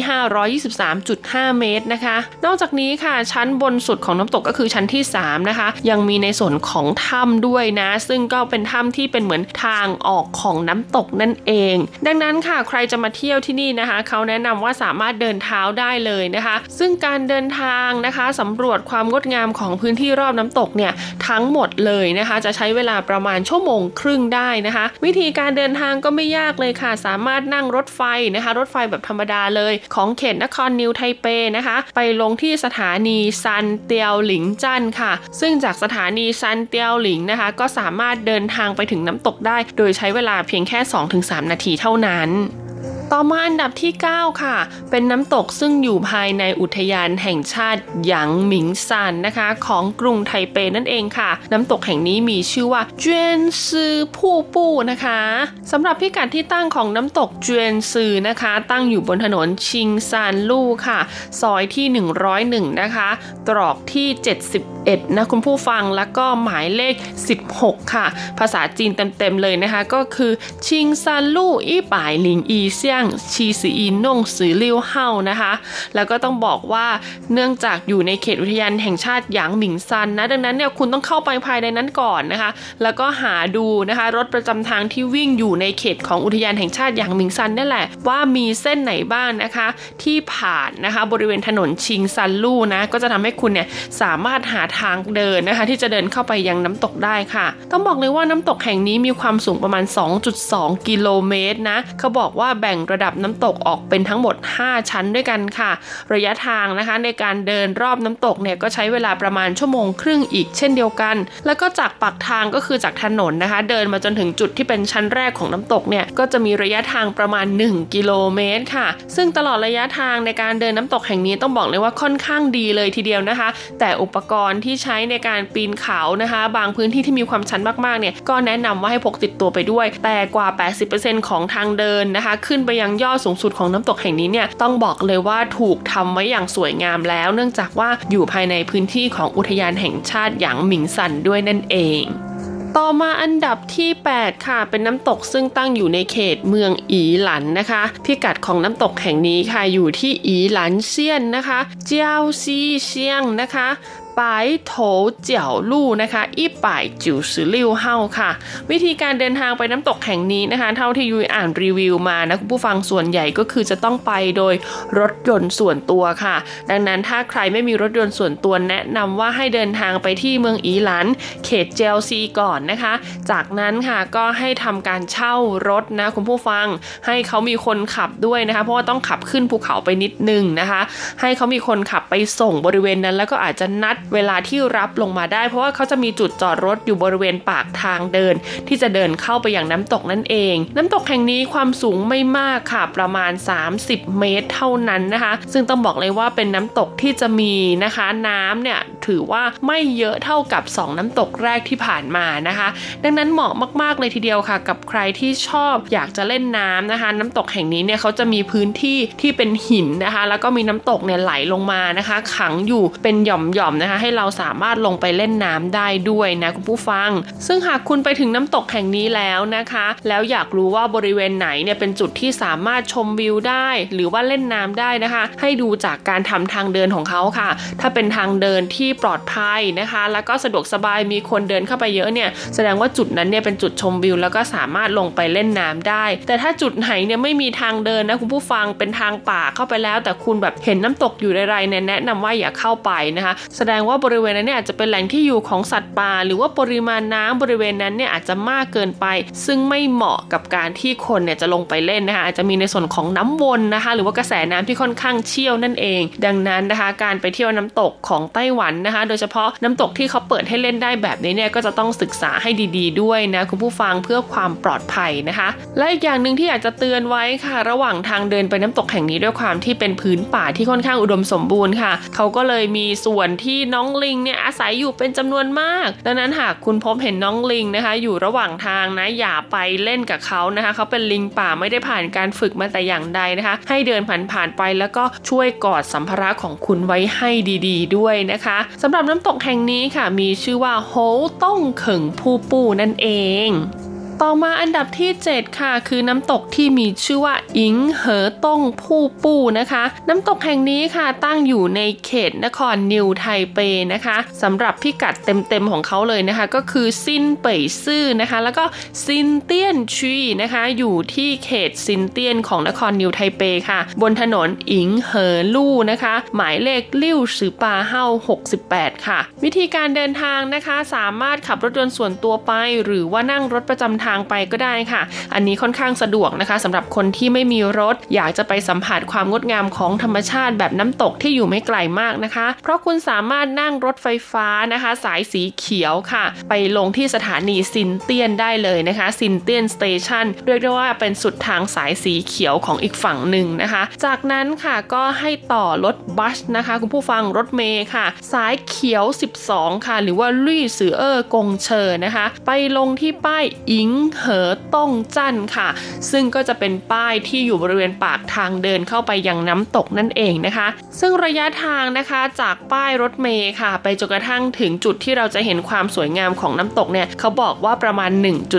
523.5 เมตรนะคะ นอกจากนี้ค่ะชั้นบนสุดของน้ำตกก็คือชั้นที่ 3 นะคะ ยังมีในส่วนของถ้ำด้วยนะ ซึ่งก็เป็นถ้ำที่เป็นเหมือนทางออกของน้ำตกนั่นเอง ดังนั้นค่ะใครจะมาเที่ยวที่นี่นะคะ เขาแนะนำว่าสามารถเดินเท้าได้เลยนะคะ ซึ่งการเดินทางนะคะสำรวจความงดงามของพื้นที่รอบน้ำตกเนี่ยทั้งหมดเลยนะคะ จะใช้เวลาประมาณชั่วโมงครึ่งได้นะคะ วิธีการเดินทางก็ไม่ยากเลยค่ะ สามารถนั่งรถไฟนะคะ รถไฟแบบธรรมดาเลย ของเขตนครนิวไทเปนะคะ ไปลงที่สถานี三貂嶺站 ค่ะ ซึ่งจากสถานีซันเตียวหลิงนะคะ ก็สามารถเดินทางไปถึงน้ำตกได้ โดยใช้เวลาเพียงแค่ 2-3 นาทีเท่านั้น ต่อมาอันดับที่ 9 ค่ะ เป็นน้ำตกซึ่งอยู่ภายในอุทยานแห่งชาติหยางหมิงซานนะคะ ของกรุงไทเปนั่นเองค่ะ น้ำตกแห่งนี้มีชื่อว่า絹絲瀑布 นะคะสำหรับพิกัดที่ตั้งของน้ำตกเจวนซือนะคะ ตั้งอยู่บนถนนชิงซานลู่ค่ะ ซอยที่ 101 นะคะ ตรอกที่ 71 นะคุณผู้ฟังแล้วก็หมายเลข 16 ค่ะ ภาษาจีนเต็มๆเลยนะคะ ก็คือ菁山路一百零一巷七十一弄十六號 นะคะ แล้วก็ต้องบอกว่าเนื่องจากอยู่ในเขตอุทยานแห่งชาติหยางหมิงซานนะดังนั้นเนี่ยคุณต้องเข้าไปภายในนั้นก่อนนะคะ แล้วก็หาดูนะคะรถประจำทางที่วิ่งอยู่ในเขตของอุทยานแห่งชาติหยางหมิงซันนั่นแหละว่ามีเส้นไหนบ้างนะคะ ที่ผ่านนะคะบริเวณถนนชิงซันลู่นะก็จะทำให้คุณเนี่ยสามารถหาทางเดินนะคะ ที่จะเดินเข้าไปยังน้ำตกได้ค่ะ ต้องบอกเลยว่าน้ำตกแห่งนี้มีความสูงประมาณ 2.2 กิโลเมตรนะเขาบอกว่าแบ่งระดับน้ำตกออกเป็นทั้งหมด 5 ชั้นด้วยกันค่ะ ระยะทางนะคะในการเดินรอบน้ำตกเนี่ยก็ใช้เวลาประมาณชั่วโมงครึ่งอีกเช่นเดียวกัน แล้วก็จากปากทางก็คือจากถนนนะคะ เดินมาจนถึงจุดที่เป็นชั้นแรกของน้ำตกเนี่ยก็จะมีระยะทางประมาณ 1 กิโลเมตรค่ะ ซึ่งตลอดระยะทางในการเดินน้ำตกแห่งนี้ต้องบอกเลยว่าค่อนข้างดีเลยทีเดียวนะคะ แต่อุปกรณ์ที่ใช้ในการปีนเขานะคะ บางพื้นที่ที่มีความชันมากๆเนี่ยก็แนะนำว่าให้พกติดตัวไปด้วย แต่กว่า 80%ของทางเดินนะคะ ขึ้นไปยังยอดสูงสุดของน้ำตกแห่งนี้เนี่ยต้องบอกเลยว่าถูกทำไว้อย่างสวยงามแล้ว เนื่องจากว่าอยู่ภายในพื้นที่ของอุทยานแห่งชาติหยางหมิงซันด้วยนั่นเองต่อมาอันดับที่ 8 ค่ะ เป็นน้ำตกซึ่งตั้งอยู่ในเขตเมืองอีหลันนะคะ พิกัดของน้ำตกแห่งนี้ค่ะอยู่ที่อีหลันเซียนนะคะ เจียวซีเซียงนะคะ ปายโถเจียวลู่นะคะอีป่ายจิ๋วสือลิ่วเฮาค่ะ วิธีการเดินทางไปน้ำตกแห่งนี้นะคะ เท่าที่ยุยอ่านรีวิวมานะคุณผู้ฟังส่วนใหญ่ก็คือจะต้องไปโดยรถยนต์ส่วนตัวค่ะ ดังนั้นถ้าใครไม่มีรถยนต์ส่วนตัวแนะนำว่าให้เดินทางไปที่เมืองอีหลัน เขตเจลซีก่อนนะคะ จากนั้นค่ะก็ให้ทำการเช่ารถนะคุณผู้ฟังให้เขามีคนขับด้วยนะคะ เพราะว่าต้องขับขึ้นภูเขาไปนิดนึงนะคะ ให้เขามีคนขับไปส่งบริเวณนั้น แล้วก็อาจจะนัดเวลาที่รับลงมาได้ เพราะว่าเขาจะมีจุดจอดรถอยู่บริเวณปากทางเดิน ที่จะเดินเข้าไปอย่างน้ำตกนั่นเอง น้ำตกแห่งนี้ความสูงไม่มากค่ะประมาณ 30 เมตรเท่านั้นนะคะ ซึ่งต้องบอกเลยว่าเป็นน้ำตกที่จะมีนะคะ น้ำเนี่ยถือว่าไม่เยอะเท่ากับ 2 น้ำตกแรกที่ผ่านมานะคะ ดังนั้นเหมาะมากๆเลยทีเดียวค่ะ กับใครที่ชอบอยากจะเล่นน้ำนะคะ น้ำตกแห่งนี้เนี่ยเขาจะมีพื้นที่ที่เป็นหินนะคะ แล้วก็มีน้ำตกเนี่ยไหลลงมานะคะ ขังอยู่เป็นหย่อมๆนะคะให้เราสามารถลงไปเล่นน้ำได้ด้วยนะคุณผู้ฟัง ซึ่งหากคุณไปถึงน้ำตกแห่งนี้แล้วนะคะ แล้วอยากรู้ว่าบริเวณไหนเนี่ยเป็นจุดที่สามารถชมวิวได้ หรือว่าเล่นน้ำได้นะคะ ให้ดูจากการทำทางเดินของเขาค่ะ ถ้าเป็นทางเดินที่ปลอดภัยนะคะ แล้วก็สะดวกสบายมีคนเดินเข้าไปเยอะเนี่ยแสดงว่าจุดนั้นเนี่ยเป็นจุดชมวิว แล้วก็สามารถลงไปเล่นน้ำได้ แต่ถ้าจุดไหนเนี่ยไม่มีทางเดินนะคุณผู้ฟังเป็นทางป่าเข้าไปแล้ว แต่คุณแบบเห็นน้ำตกอยู่ไรๆเนี่ยแนะนำว่าอย่าเข้าไปนะคะ แสดงว่าบริเวณนั้นเนี่ยอาจจะเป็นแหล่งที่อยู่ของสัตว์ป่าหรือว่าปริมาณน้ำบริเวณนั้นเนี่ยอาจจะมากเกินไป ซึ่งไม่เหมาะกับการที่คนเนี่ยจะลงไปเล่นนะคะอาจจะมีในส่วนของน้ำวนนะคะ หรือว่ากระแสน้ำที่ค่อนข้างเชี่ยวนั่นเอง ดังนั้นนะคะ การไปเที่ยวน้ำตกของไต้หวันนะคะ โดยเฉพาะน้ำตกที่เขาเปิดให้เล่นได้แบบนี้เนี่ยก็จะต้องศึกษาให้ดี ๆ ด้วยนะคุณผู้ฟังเพื่อความปลอดภัยนะคะ และอีกอย่างหนึ่งที่อยากจะเตือนไว้ค่ะ ระหว่างทางเดินไปน้ำตกแห่งนี้ด้วยความที่เป็นพื้นป่าที่ค่อนข้างอุดมสมบูรณ์ค่ะ เขาก็เลยมีส่วนที่น้องลิงเนี่ยอาศัยอยู่เป็นจำนวนมาก ดังนั้นหากคุณพบเห็นน้องลิงนะคะ อยู่ระหว่างทางนะอย่าไปเล่นกับเขานะคะ เขาเป็นลิงป่าไม่ได้ผ่านการฝึกมาแต่อย่างใดนะคะ ให้เดินผ่านๆไปแล้วก็ช่วยกอดสัมภาระของคุณไว้ให้ดี ๆ ด้วยนะคะสำหรับน้ำตกแห่งนี้ค่ะ มีชื่อว่าโฮต้งเขิงผู้ปูนั่นเอง ต่อมาอันดับที่ 7 ค่ะ คือน้ำตกที่มีชื่อว่าอิงเหอต้งผู้ปู้นะคะ น้ำตกแห่งนี้ค่ะตั้งอยู่ในเขตนครนิวไทเปนะคะสำหรับพิกัดเต็มๆของเขาเลยนะคะ ก็คือซินเป่ยซื่อนะคะ แล้วก็ซินเตียนชีนะคะอยู่ที่เขตซินเตียนของนครนิวไทเปค่ะ บนถนนอิงเหอลู่นะคะ หมายเลขลิ่วสือปาเฮา68 ค่ะ วิธีการเดินทางนะคะ สามารถขับรถยนต์ส่วนตัวไป หรือว่านั่งรถประจำทางไปก็ได้ค่ะ อันนี้ค่อนข้างสะดวกนะคะสำหรับคนที่ไม่มีรถ อยากจะไปสัมผัสความงดงามของธรรมชาติแบบน้ำตกที่อยู่ไม่ไกลมากนะคะ เพราะคุณสามารถนั่งรถไฟฟ้านะคะ สายสีเขียวค่ะ ไปลงที่สถานีซินเตียนได้เลยนะคะซินเตียน station เรียกได้ว่าเป็นสุดทางสายสีเขียวของอีกฝั่งหนึ่งนะคะ จากนั้นค่ะก็ให้ต่อรถบัสนะคะ คุณผู้ฟังรถเมล์ค่ะ สายเขียว 12 ค่ะ หรือว่า綠十二公車 นะคะ ไปลงที่ป้าย銀河洞站 ค่ะ ซึ่งก็จะเป็นป้ายที่อยู่บริเวณปากทางเดินเข้าไปยังน้ำตกนั่นเองนะคะ ซึ่งระยะทางนะคะจากป้ายรถเมย์ค่ะ ไปจนกระทั่งถึงจุดที่เราจะเห็นความสวยงามของน้ำตกเนี่ยเขาบอกว่าประมาณ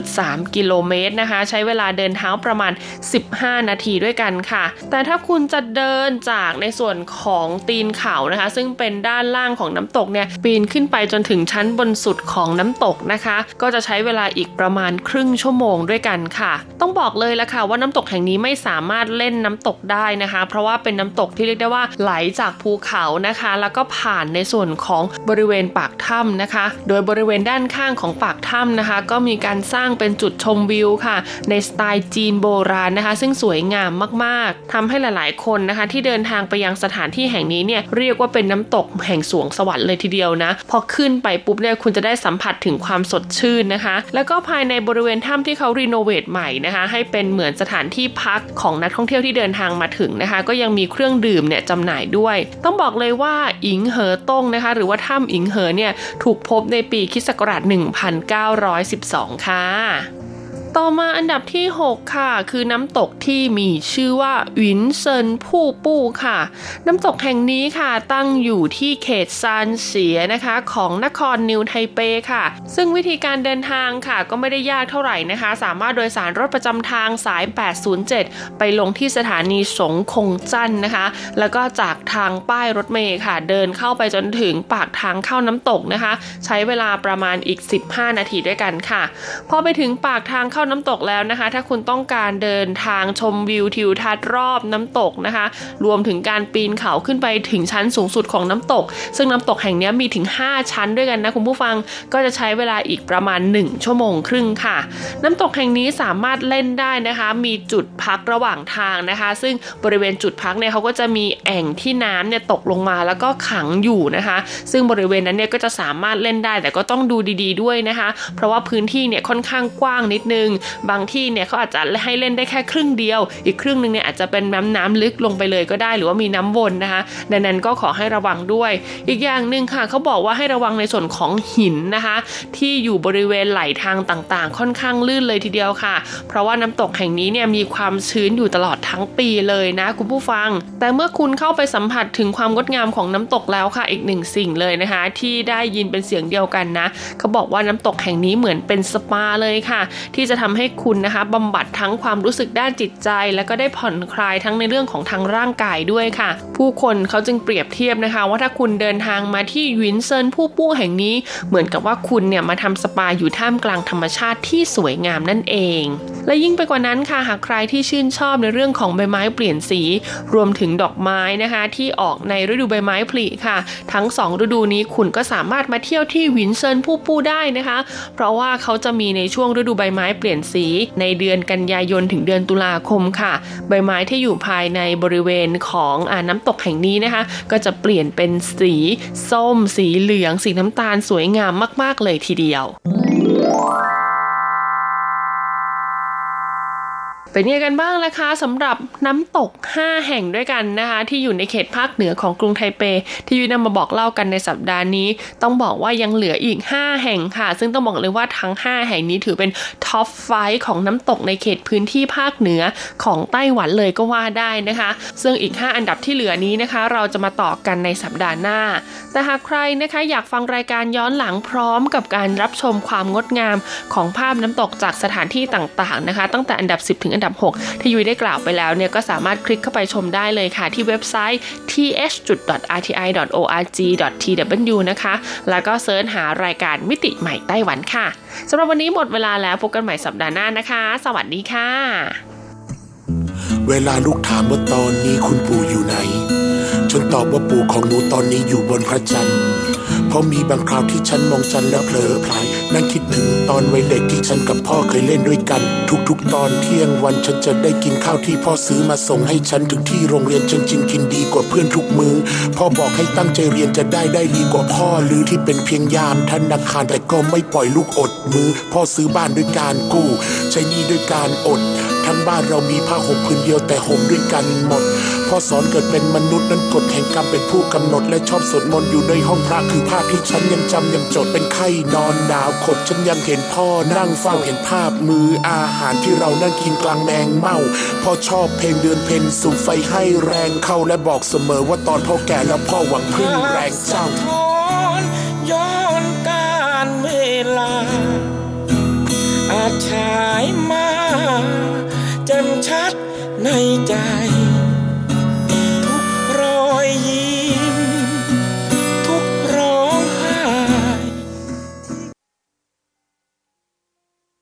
1.3 กิโลเมตรนะคะ ใช้เวลาเดินเท้าประมาณ 15 นาทีด้วยกันค่ะ แต่ถ้าคุณจะเดินจากในส่วนของตีนเขานะคะ ซึ่งเป็นด้านล่างของน้ำตกเนี่ยปีนขึ้นไปจนถึงชั้นบนสุดของน้ำตกนะคะ ก็จะใช้เวลาอีกประมาณครึ่งชั่วโมงด้วยกันค่ะ ต้องบอกเลยละค่ะว่าน้ำตกแห่งนี้ไม่สามารถเล่นน้ำตกได้นะคะ เพราะว่าเป็นน้ำตกที่เรียกได้ว่าไหลจากภูเขานะคะ แล้วก็ผ่านในส่วนของบริเวณปากถ้ำนะคะ โดยบริเวณด้านข้างของปากถ้ำนะคะ ก็มีการสร้างเป็นจุดชมวิวค่ะ ในสไตล์จีนโบราณนะคะ ซึ่งสวยงามมากๆทำให้หลายๆ คนนะคะ ที่เดินทางไปยังสถานที่แห่งนี้เนี่ยเรียกว่าเป็นน้ำตกแห่งสวงสวรรค์เลยทีเดียวนะพอขึ้นไปปุ๊บเนี่ยคุณจะได้สัมผัสถึงความสดชื่นนะคะ แล้วก็ภายในบริเวณถ้ำที่เขารีโนเวทใหม่นะคะให้เป็นเหมือนสถานที่พักของนักท่องเที่ยวที่เดินทางมาถึงนะคะ ก็ยังมีเครื่องดื่มเนี่ยจำหน่ายด้วย ต้องบอกเลยว่าอิงเหอต้งนะคะ หรือว่าถ้ำอิงเหอเนี่ยถูกพบในปีคศ1912 ค่ะ ต่อมาอันดับที่ 6 ค่ะ คือน้ำตกที่มีชื่อว่าหวินเซินผู้ปู้ค่ะ น้ำตกแห่งนี้ค่ะตั้งอยู่ที่เขตซานเสียนะคะของนครนิวไทเปค่ะ ซึ่งวิธีการเดินทางค่ะ ก็ไม่ได้ยากเท่าไหร่นะคะ สามารถโดยสารรถประจำทางสาย 807 ไปลงที่สถานีสงคงจันนะคะ แล้วก็จากทางป้ายรถเมล์ค่ะ เดินเข้าไปจนถึงปากทางเข้าน้ำตกนะคะ ใช้เวลาประมาณอีก 15 นาทีด้วยกันค่ะ พอไปถึงปากทางเข้าน้ำตกแล้วนะคะ ถ้าคุณต้องการเดินทางชมวิวทิวทัศน์รอบน้ำตกนะคะ รวมถึงการปีนเขาขึ้นไปถึงชั้นสูงสุดของน้ำตก ซึ่งน้ำตกแห่งนี้มีถึง 5 ชั้นด้วยกันนะคุณผู้ฟังก็จะใช้เวลาอีกประมาณ 1 ชั่วโมงครึ่งค่ะ น้ำตกแห่งนี้สามารถเล่นได้นะคะ มีจุดพักระหว่างทางนะคะ ซึ่งบริเวณจุดพักเนี่ยเขาก็จะมีแอ่งที่น้ำเนี่ยตกลงมาแล้วก็ขังอยู่นะคะ ซึ่งบริเวณนั้นเนี่ยก็จะสามารถเล่นได้แต่ก็ต้องดูดี ๆด้วยนะคะ เพราะว่าพื้นที่เนี่ยค่อนข้างกว้างนิดนึงบางที่เนี่ยเขาอาจจะให้เล่นได้แค่ครึ่งเดียว อีกครึ่งหนึ่งเนี่ยอาจจะเป็นน้ำน้ำลึกลงไปเลยก็ได้ หรือว่ามีน้ำวนนะคะ ดังนั้นก็ขอให้ระวังด้วย อีกอย่างหนึ่งค่ะเขาบอกว่าให้ระวังในส่วนของหินนะคะ ที่อยู่บริเวณไหลทางต่างๆ ค่อนข้างลื่นเลยทีเดียวค่ะ เพราะว่าน้ำตกแห่งนี้เนี่ยมีความชื้นอยู่ตลอดทั้งปีเลยนะคุณผู้ฟัง แต่เมื่อคุณเข้าไปสัมผัสถึงความงดงามของน้ำตกแล้วค่ะ อีกหนึ่งสิ่งเลยนะคะ ที่ได้ยินเป็นเสียงเดียวกันนะเขาบอกว่าน้ำตกแห่งนี้เหมือนเป็นสปาเลยค่ะ ที่จะทำให้คุณนะคะบำบัดทั้งความรู้สึกด้านจิตใจ แล้วก็ได้ผ่อนคลายทั้งในเรื่องของทางร่างกายด้วยค่ะ ผู้คนเขาจึงเปรียบเทียบนะคะ ว่าถ้าคุณเดินทางมาที่วินเซินผู้ปู้แห่งนี้เหมือนกับว่าคุณเนี่ยมาทำสปาอยู่ท่ามกลางธรรมชาติที่สวยงามนั่นเอง และยิ่งไปกว่านั้นค่ะหากใครที่ชื่นชอบในเรื่องของใบไม้เปลี่ยนสี รวมถึงดอกไม้นะคะ ที่ออกในฤดูใบไม้ผลิค่ะ ทั้ง 2 ฤดูนี้คุณก็สามารถมาเที่ยวที่วินเซินผู้ปู้ได้นะคะ เพราะว่าเขาจะมีในช่วงฤดูใบไม้เปลี่ยนสีในเดือนกันยายนถึงเดือนตุลาคมค่ะ ใบไม้ที่อยู่ภายในบริเวณของอาน้ำตกแห่งนี้นะคะ ก็จะเปลี่ยนเป็นสี ส้ม สีเหลือง สีน้ำตาลสวยงามมาก ๆ เลยทีเดียว เป็นยังกันบ้างนะคะสำหรับน้ำตก 5 แห่งด้วยกันนะคะ ที่อยู่ในเขตภาคเหนือของกรุงไทเป ที่ยุ้ยนำมาบอกเล่ากันในสัปดาห์นี้ ต้องบอกว่ายังเหลืออีก 5 แห่งค่ะ ซึ่งต้องบอกเลยว่าทั้ง 5 แห่งนี้ถือเป็นท็อปไฟของน้ำตกในเขตพื้นที่ภาคเหนือของไต้หวันเลยก็ว่าได้นะคะ ซึ่งอีก 5 อันดับที่เหลือนี้นะคะ เราจะมาต่อกันในสัปดาห์หน้า แต่หากใครนะคะอยากฟังรายการย้อนหลังพร้อมกับการรับชมความงดงามของภาพน้ำตกจากสถานที่ต่างๆนะคะ ตั้งแต่อันดับ 10 ถึงอันดับ6 ที่ยุ้ยได้กล่าวไปแล้วเนี่ยก็สามารถคลิกเข้าไปชมได้เลยค่ะ ที่เว็บไซต์ th.rti.org.tw นะคะ แล้วก็เซิร์ชหารายการมิติใหม่ไต้หวันค่ะสำหรับวันนี้หมดเวลาแล้วพบกันใหม่สัปดาห์หน้านะคะ สวัสดีค่ะ เวลาลูกถามว่าตอนนี้คุณปู่อยู่ไหนจนตอบว่าปู่ของหนูตอนนี้อยู่บนพระจันทร์ ราะมีบางคราวที่ฉันมองจันแล้วเผลอพลาย นั่งคิดถึงตอนวัยเด็กที่ฉันกับพ่อเคยเล่นด้วยกัน ทุกๆ ตอนเที่ยงวันฉันจะได้กินข้าวที่พ่อซื้อมาส่งให้ฉันถึงที่โรงเรียนฉันจินกินดีกว่าเพื่อนทุกมือพ่อบอกให้ตั้งใจเรียนจะได้ได้ดีกว่าพ่อหรือที่เป็นเพียงยามธนาคารแต่ก็ไม่ปล่อยลูกอดมือ พ่อซื้อบ้านด้วยการกู้ ใช้หนี้ด้วยการอด ทั้งบ้านเรามีผ้าห่มพื้นเดียวแต่ห่มด้วยกันหมด พ่อสอนเกิดเป็นมนุษย์นั้นกฎแห่งกรรมเป็นผู้กำหนด และชอบสวดมนต์อยู่ในห้องพระคือภาพที่ฉันยังจำยังจดเป็นไข้นอนหนาวขดฉันยังเห็นพ่อนั่งเฝ้าเห็นภาพมืออาหารที่เรานั่งกินกลางแมงเมาพ่อชอบเพลงเดือนเพนญสูงไฟให้แรงเข้าและบอกเสมอว่าตอนพ่อแก่แล้วพ่อหวังพึ่งแรงเจ้าย้อนการเวลา อาฉายมาจำชัดในใจ